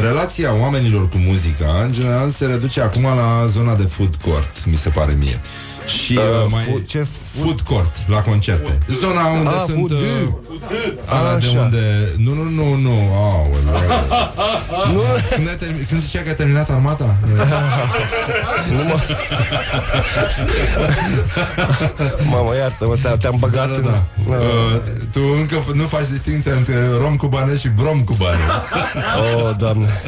relația oamenilor cu muzica, în general, se reduce acum la zona de food court, mi se pare mie. Și uh, uh, mai fu- ce food court la concerte. Zona unde ah, sunt uh, ala de unde Nu, nu, nu, nu. Oh, nu. Când, termin... Când zicea că a terminat armata? nu mă. Mamă, iartă-mă, te- te-am băgat da, da, da. În... Uh, tu încă nu faci distinția între rom cubanez și brom cubanez. oh, doamne.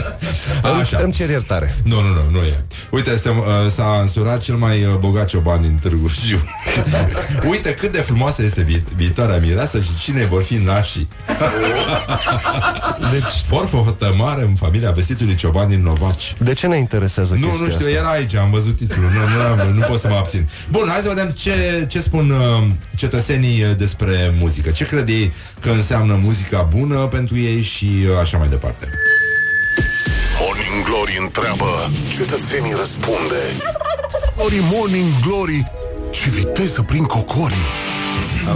Așa. Îmi cer iertare. Nu, nu, nu, nu e. Uite, s-a, uh, s-a însurat cel mai uh, bogat cioban din Târgu Jiu. Uite cât de frumoasă este vi- viitoarea mireasă și cine vor fi nașii. deci, forfă mare în familia vestitului Cioban din Novaci. De ce ne interesează Nu, nu știu, asta? era aici, am văzut titlul, nu, nu, nu, nu pot să mă abțin. Bun, hai să vedem ce, ce spun uh, cetățenii uh, despre muzică. Ce crede ei că înseamnă muzica bună pentru ei și uh, așa mai departe. Morning Glory întreabă, cetățenii răspunde. Glory, Morning Glory, ce viteză prin cocorii!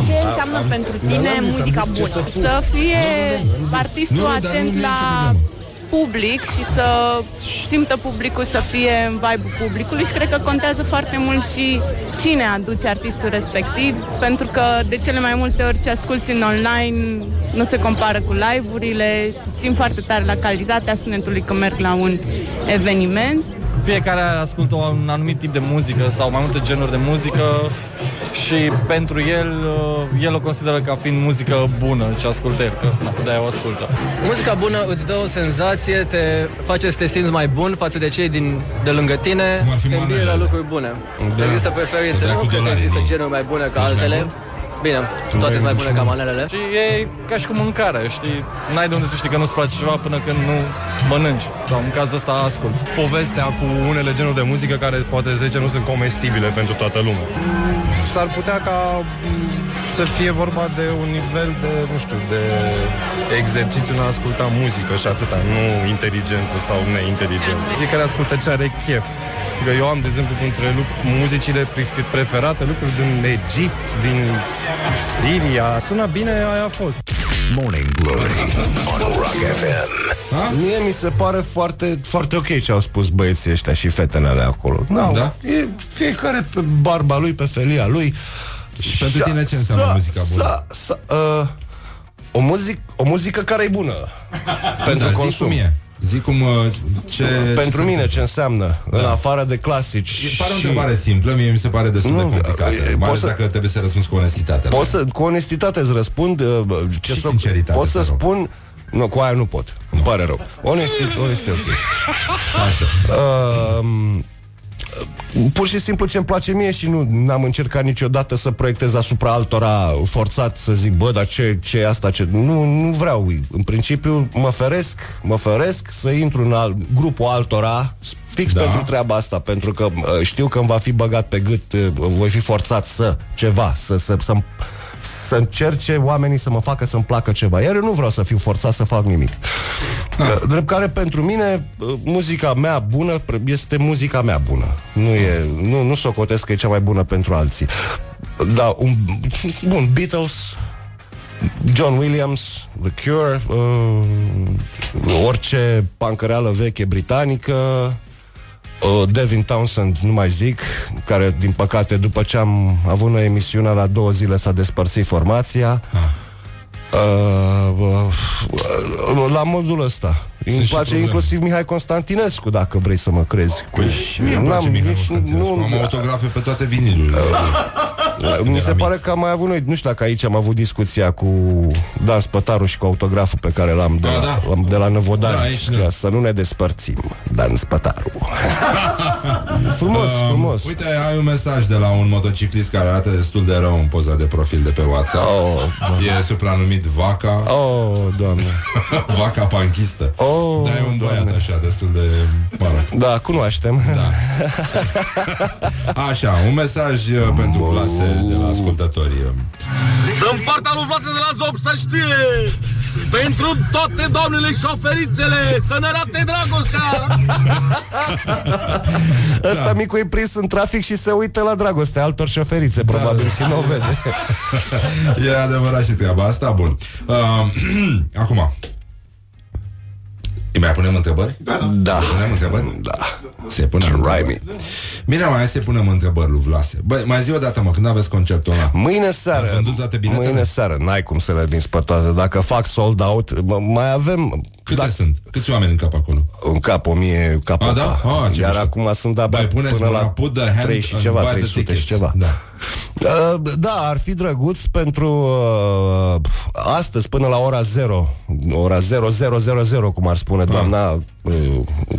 Ce înseamnă am, pentru tine am muzica bună? Să, să fie artistul atent la public și să simtă publicul să fie în vibe publicului și cred că contează foarte mult și cine aduce artistul respectiv, pentru că de cele mai multe ori ce asculti în online nu se compară cu live-urile, țin foarte tare la calitatea sunetului când merg la un eveniment fiecare ascultă un anumit tip de muzică sau mai multe genuri de muzică și pentru el, uh, el o consideră ca fiind muzică bună ce ascultă el, că de-aia o ascultă. Muzica bună îți dă o senzație, te face să te simți mai bun față de cei din, de lângă tine, te îmbie la lucruri bune. Da. Există preferințe, nu că există genuri mai bune ca altele. Bine, toate sunt mai bune ca manelele. Și e ca și cu mâncare, știi? N-ai de unde să știi că nu-ți place ceva până când nu mănânci. Sau în cazul ăsta asculti. Povestea cu unele genuri de muzică care poate 10 nu sunt comestibile pentru toată lumea. S-ar putea ca să fie vorba de un nivel de, nu știu, de exercițiu în a asculta muzică și atâta, nu inteligență sau neinteligență. Fiecare ascultă ce are chef. Adică eu am, de exemplu, între muzicile preferate lucruri din Egipt, din Siria. Sună bine, aia a fost. Morning Glory on Rock FM. Ha? Mie mi se pare foarte, foarte ok ce au spus băieții ăștia și fetele alea acolo. No, da? E fiecare pe barba lui, pe felia lui. Și pentru tine ce înseamnă sa, muzica bună? Sa, sa, uh, o, muzic, o muzică care e bună pentru da, consum. Cum e. Zic cum, uh, ce... Pentru ce mine ce înseamnă, da. în afară de clasici e, Pare o întrebare simplă, mie mi se pare destul nu, de complicată Mai ales să, dacă trebuie să răspunzi cu onestitate Pot să, cu onestitate îți răspund uh, ce Și să, sinceritate Pot să spun nu, cu aia nu pot. Îmi pare rău. Onestit, onestit, ok. Așa. Uh, pur și simplu ce îmi place mie și nu am încercat niciodată să proiectez asupra altora forțat să zic, bă, dar ce, ce e asta? Ce... Nu, nu vreau. În principiu mă feresc, mă feresc să intru în alt, grupul altora fix da. pentru treaba asta, pentru că știu că îmi va fi băgat pe gât, voi fi forțat să ceva, să, să, să să încerce oamenii să mă facă să-mi placă ceva. Iar eu nu vreau să fiu forțat să fac nimic. Da. Drept care pentru mine muzica mea bună este muzica mea bună. Nu e, nu, nu socotesc că e cea mai bună pentru alții. Da, un, bun, Beatles, John Williams, The Cure, uh, orice pancăreală veche britanică, uh, Devin Townsend, nu mai zic, care, din păcate, după ce am avut o emisiune la două zile s-a despărțit formația. Ah. Uh, uh, la modul ăsta. Sunt Îmi place inclusiv Mihai Constantinescu, dacă vrei să mă crezi. Păi și mie îmi place Mihai Constantinescu. Nu, am autografe pe toate vinilurile. Uh, mi se pare că am mai avut noi, nu știu dacă aici am avut discuția cu Dan Spătaru și cu autograful pe care l-am de, da, la, da. de la Năvodari. Da, aici, da. Să nu ne despărțim. Dan Spătaru. frumos, um, frumos. Uite, ai un mesaj de la un motociclist care arată destul de rău în poza de profil de pe WhatsApp. Oh, e supranumit Vaca. Oh, doamne. vaca panchistă. Oh, Dar e un băiat doamne. așa, destul de Mă rog. Da, cunoaștem. Da. Așa, un mesaj uh, pentru clase de la ascultători. În partea lui Vlase de la Zob să știe Pentru toate doamnele șoferițele Să ne rate dragostea Ăsta da. micul e prins în trafic și se uită la dragostea altor șoferițe, da, probabil, da. și nu o vede. e adevărat și treaba asta, bun. Uh, acum, îi mai punem întrebări? Da. da. Se punem întrebări? Da. Se punem întrebări. Bine, mai să punem întrebări lui Vlase. Băi, mai zi o dată, mă, când aveți concertul ăla? Mâine seară. toate Mâine seară. N-ai cum să le vinzi pe toate. Dacă fac sold out, mai avem... Câte dacă... sunt? Câți oameni în cap acolo? În cap, o mie cap. A, da? A, Iar mișto. acum sunt abia până la 3 și ceva, 300 și ceva. Da. Uh, da, ar fi drăguț pentru uh, astăzi până la ora 0, ora 0000, cum ar spune doamna, uh,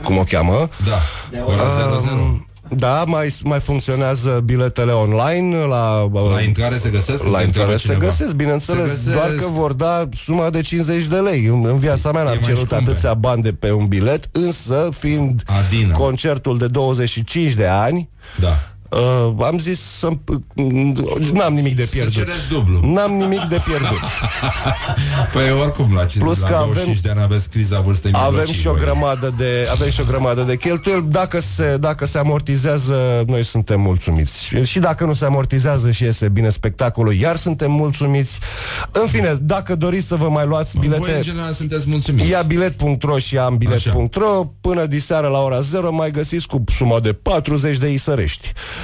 cum o cheamă. Da, ora 00. Da, mai, mai funcționează biletele online La, la intrare se găsesc? La intrare se găsesc, bineînțeles se găsesc... Doar că vor da suma de 50 de lei. În, în viața mea n-am cerut atâția bani de pe un bilet Însă, fiind Adina. concertul de 25 de ani Da Uh, am zis să N-am nimic de pierdut. Să dublu. N-am nimic de pierdut. Păi oricum la 50 Plus la că 25 avem, de ani aveți criza vârstei Avem și o grămadă de Avem și o grămadă de cheltuieli. Dacă se, dacă se amortizează Noi suntem mulțumiți. Și dacă nu se amortizează și iese bine spectacolul Iar suntem mulțumiți. În fine, dacă doriți să vă mai luați bilete Voi în general sunteți mulțumiți. Ia bilet.ro și am bilet.ro Până diseară la ora 0 mai găsiți cu suma de 40 de isărești. Ah,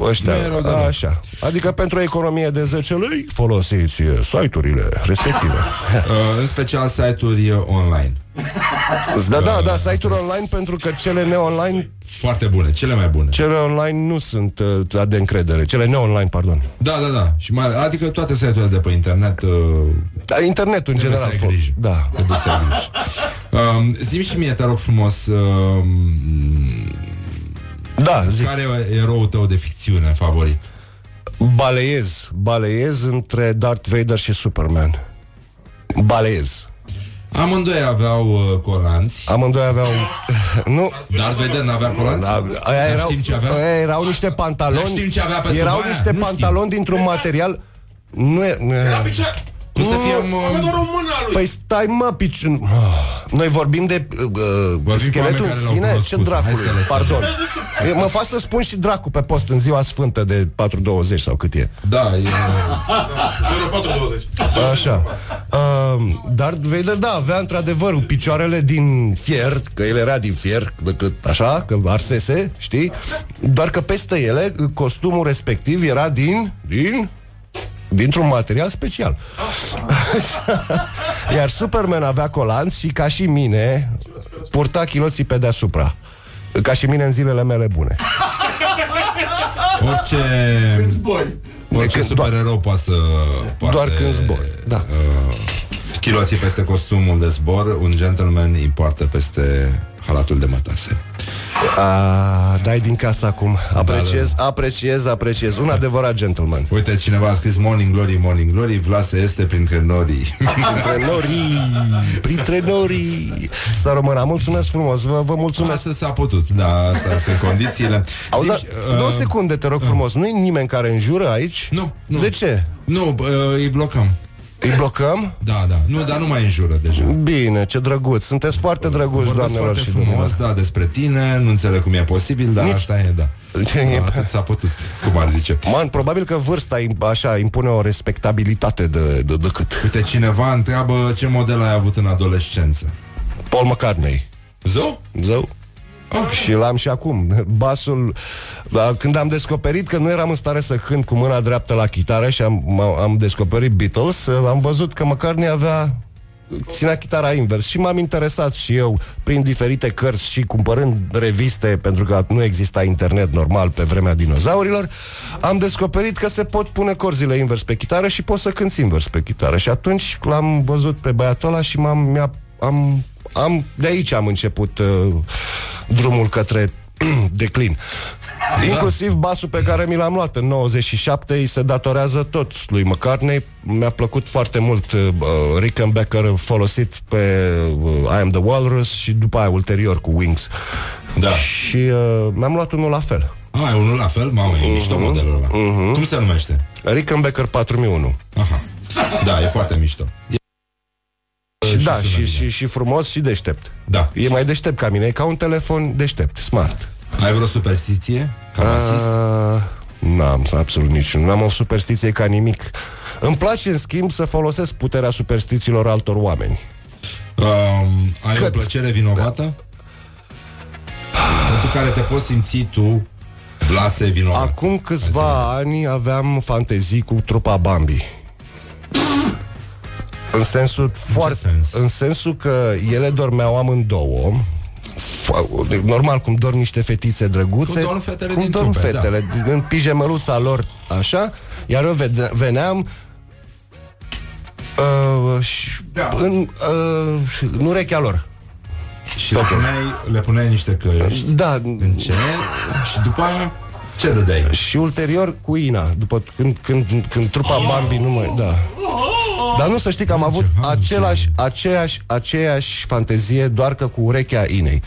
ăștia, rău, așa. Adică pentru o economie de 10 lei folosiți site-urile respective. Uh, în special site-uri online. Da, da, da, site-uri online pentru că cele ne-online foarte bune, cele mai bune. Cele online nu sunt uh, de încredere, cele ne-online, pardon. Da, da, da. Și mai, adică toate site-urile de pe internet. Uh, da, internetul în general. Să ai grijă. Da. Trebuie să ai grijă. Uh, zi și mie, te rog frumos, uh, da, zic. Care e eroul tău de ficțiune favorit? Baleiez. Baleiez între Darth Vader și Superman. Baleiez. Amândoi aveau uh, colanți. Amândoi aveau... nu. Darth Vader n-avea colanți? Da, aia erau, ce avea? Aia erau niște pantaloni... știm ce avea pe Erau niște nu pantaloni știm. dintr-un material... Nu e... Nu e... Cum să fie mă... doar o mână lui. Păi stai mă, pici... Noi vorbim de uh, vorbim scheletul în sine? Ce dracului? Pardon. mă fac să spun și dracu pe post în ziua sfântă de 4.20 sau cât e. Da, e... 4.20. Așa. Uh, Darth Vader, da, avea într-adevăr picioarele din fier, că el era din fier, decât așa, că arsese, știi? Doar că peste ele, costumul respectiv era din... din dintr-un material special. Iar Superman avea colanți și ca și mine purta chiloții pe deasupra. Ca și mine în zilele mele bune. Orice... Când zbori. Orice când, supererou poate să poate, Doar când zbor, da. Uh, chiloții peste costumul de zbor, un gentleman îi poartă peste halatul de mătase. A, dai din casă acum. Apreciez, da, da. apreciez, apreciez. Un adevărat gentleman. Uite, cineva a scris Morning Glory, Morning Glory, Vlase este printre norii. printre norii, printre norii. Să rămână. Mulțumesc frumos, vă, vă mulțumesc. Asta s-a putut, da, asta sunt condițiile. Auzi, Zici, uh, două secunde, te rog uh, frumos. Nu e nimeni care înjură aici? Nu, nu. De ce? Nu, uh, îi blocăm. Îi blocăm? Da, da. Nu, dar nu mai înjură deja. Bine, ce drăguț. Sunteți foarte drăguți, doamnelor și frumos, da, despre tine. Nu înțeleg cum e posibil, dar Nici... asta e, da. Atât s-a putut, cum ar zice. Man, probabil că vârsta așa impune o respectabilitate de, de, de cât. Uite, cineva întreabă ce model ai avut în adolescență. Paul McCartney. Zău? Zău. Oh. Și l-am și acum. Basul, da, când am descoperit că nu eram în stare să cânt cu mâna dreaptă la chitară și am, am descoperit Beatles, am văzut că măcar ne avea ținea chitara invers și m-am interesat și eu prin diferite cărți și cumpărând reviste pentru că nu exista internet normal pe vremea dinozaurilor am descoperit că se pot pune corzile invers pe chitară și poți să cânti invers pe chitară și atunci l-am văzut pe băiatul ăla și m-am, mi-a, am, am, de aici am început uh, drumul către declin. Inclusiv basul pe care mi l-am luat în 97 îi se datorează tot lui McCartney. Mi-a plăcut foarte mult uh, Rickenbacker folosit pe uh, I Am The Walrus și după aia ulterior cu Wings. Da. Și uh, mi-am luat unul la fel. Ah, e unul la fel? Mamă, e uh-huh. mișto modelul ăla. Uh-huh. Cum se numește? Rickenbacker 4001. Aha. Da, e foarte mișto. E... Și, da, și, și, și frumos și deștept. Da. E mai deștept ca mine, e ca un telefon deștept, smart. Ai vreo superstiție? Ca Uh, N-am absolut niciun. N-am o superstiție ca nimic. Îmi place, în schimb, să folosesc puterea superstițiilor altor oameni. Uh, ai Cât? o plăcere vinovată? Da. Pentru care te poți simți tu Vlase vinovat. Acum câțiva ani aveam fantezii cu trupa Bambi. În sensul în foarte, sens? în sensul că ele dormeau amândouă normal cum dorm niște fetițe drăguțe cum dorm fetele, cum din dorm trupe, fetele da. în pijemeluța lor așa, iar eu veneam uh, și da. în, uh, în urechea lor și le puneai, le puneai niște căști Da În ce? Și după aia ce dădeai? Și ulterior cu Ina După când, când, când trupa Bambi nu mai... Da dar nu să știi că am avut același, aceeași, aceeași fantezie Doar că cu urechea Inei.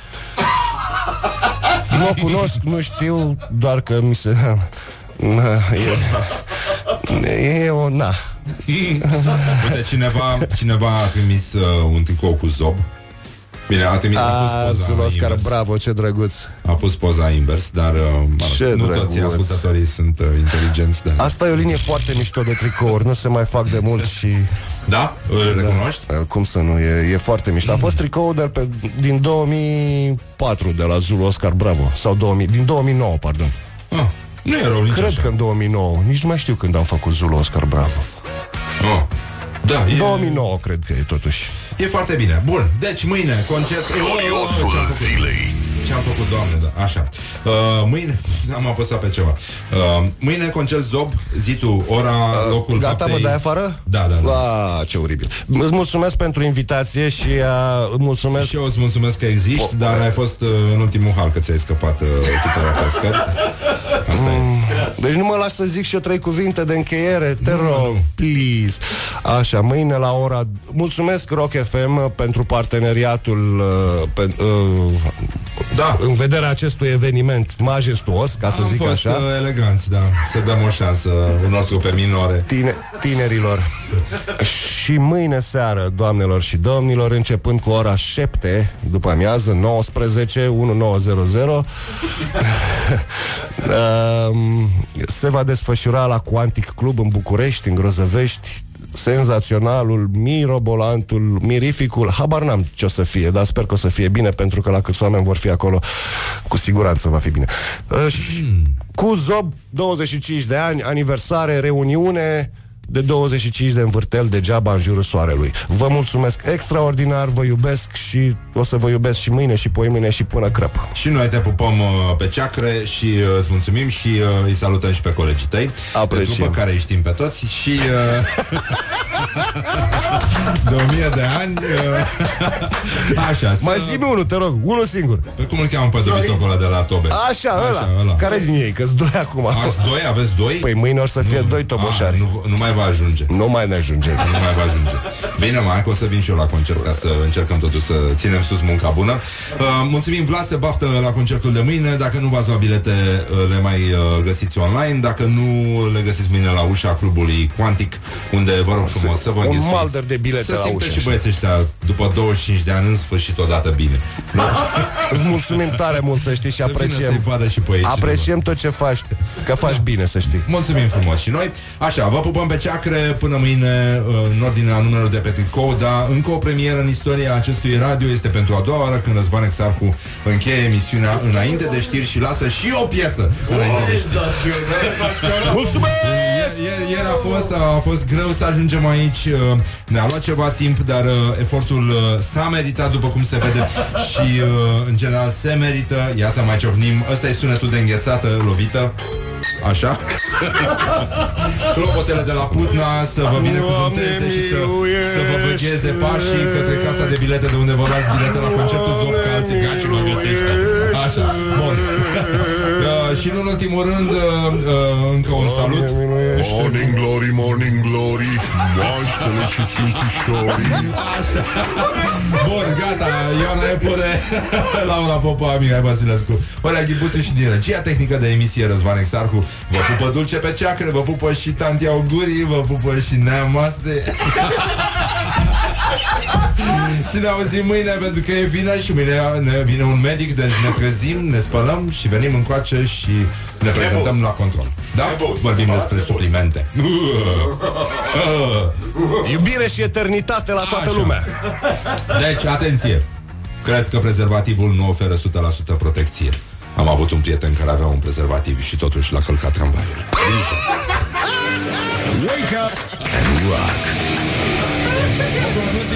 Nu o cunosc, nu știu Doar că mi se... E, e o... Na. Uite, cineva, cineva a trimis uh, un tricou cu zob Bine, a trimis, a pus poza Oscar, bravo, ce drăguț A pus poza invers, dar uh, ce nu drăguț. toți ascultătorii sunt uh, inteligenți dar... Asta e o linie foarte mișto de tricouri Nu se mai fac de mult și... Da? Îl recunoști? Da, cum să nu, e, e foarte mișto A fost tricoul de pe, din 2004 De la Zulu Oscar Bravo Sau 2000, din 2009, pardon ah, Nu e rău nici Cred așa. că în 2009 Nici nu mai știu când am făcut Zulu Oscar Bravo oh. Da, e... 2009 cred că e totuși. E foarte bine. Bun, deci mâine concert Gloriosul zilei Ce-am făcut, doamne, da, așa. Uh, Mâine, am apăsat pe ceva. Uh, Mâine concert Zob Zi tu, ora, uh, locul Gata, faptei... mă dai afară? Da, da, da. La, ce oribil. Îți mulțumesc pentru invitație și uh, mulțumesc Și eu îți mulțumesc că existi O- Dar ai fost uh, în ultimul hal că ți-ai scăpat uh, chitara pe scări Asta Mm. e. Deci nu mă las să zic și eu trei cuvinte de încheiere Te rog, please. Așa, mâine la ora Mulțumesc Rock FM pentru parteneriatul uh, pe, uh, Da. În vederea acestui eveniment majestuos Ca să Am zic fost așa. uh, eleganți, da. Să dăm o șansă unor trupe minore. Tine, tinerilor. Și mâine seară, doamnelor și domnilor Începând cu ora 7 După amiază, 19 1900 um, Se va desfășura la Quantic Club În București, în Grozăvești senzaționalul, mirobolantul, mirificul, habar n-am ce o să fie, dar sper că o să fie bine, pentru că la câți oameni vor fi acolo, cu siguranță va fi bine. Uh, și cu Zob, 25 de ani, aniversare, reuniune, de 25 de învârtel degeaba în jurul soarelui. Vă mulțumesc extraordinar, vă iubesc și o să vă iubesc și mâine și poimâine și până crăp. Și noi te pupăm uh, pe ceacre și uh, îți mulțumim și uh, îi salutăm și pe colegii tăi. Apreciem. De trupă care îi știm pe toți și uh, de o mie de ani uh, așa. Mai să- zi unul, te rog, unul singur. Pe cum îl cheamă pe dobitocul ăla de la Tobe? Așa, ăla. ăla. Care din ei? Că-s doi acum. Ați doi? Aveți doi? Păi mâine o să fie doi toboșari. Ah, nu, nu mai va ajunge. Nu mai ne ajunge. Nu mai va ajunge. Bine, mai că o să vin și eu la concert ca să încercăm totuși să ținem sus munca bună. Uh, mulțumim, Vlase, baftă la concertul de mâine. Dacă nu v-ați luat bilete, uh, le mai uh, găsiți online. Dacă nu, le găsiți mâine la ușa clubului Quantic, unde vă rog frumos să vă Un înghesuiți. malder de bilete Să la simte ușă, și așa. băieții ăștia după 25 de ani în sfârșit odată bine. Îți mulțumim tare mult să știi și Să vină apreciem. să-i vadă și pe ei Apreciem tot ce faci, că faci bine, să știi. Mulțumim frumos și noi Așa, vă pupăm pe ceacre până mâine uh, În ordinea numerului de pe tricou Dar încă o premieră în istoria acestui radio Este pentru a doua oară când Răzvan Exarcu Încheie emisiunea înainte de știri Și lasă și o piesă înainte de știri. Mulțumesc! Ieri, ieri, ieri a, fost, a fost greu să ajungem aici uh, Ne-a luat ceva timp Dar uh, efortul uh, s-a meritat După cum se vede Și uh, în general se merită. Iată mai ciocnim. Ăsta e sunetul de înghețată lovită. Așa? Clopotele de la Putna Să vă binecuvânteze și să, să vă vegheze pașii Către casa de bilete De unde vă luați bilete la concertul Zob Că alții gaci vă găsește Așa, bun. uh, și în ultimul rând, uh, uh, încă un salut. Morning glory, morning glory, moaștele și sfințișorii. Așa. Bun, gata, Ioana Epure, Laura Popa, Mihai Basilescu, Orea Ghibuțu și din regia tehnică de emisie Răzvan Exarcu. Vă pupă dulce pe ceacre, vă pupă și tanti augurii, vă pupă și neamoase. și ne auzim mâine pentru că e vineri și mâine ne vine un medic, deci ne trezim, ne spălăm și venim încoace și ne prezentăm la control. Da? Vorbim despre suplimente. Iubire și eternitate la toată Așa. lumea. Deci, atenție! Cred că prezervativul nu oferă 100% protecție. Am avut un prieten care avea un prezervativ și totuși l-a călcat tramvaiul. Wake up and rock.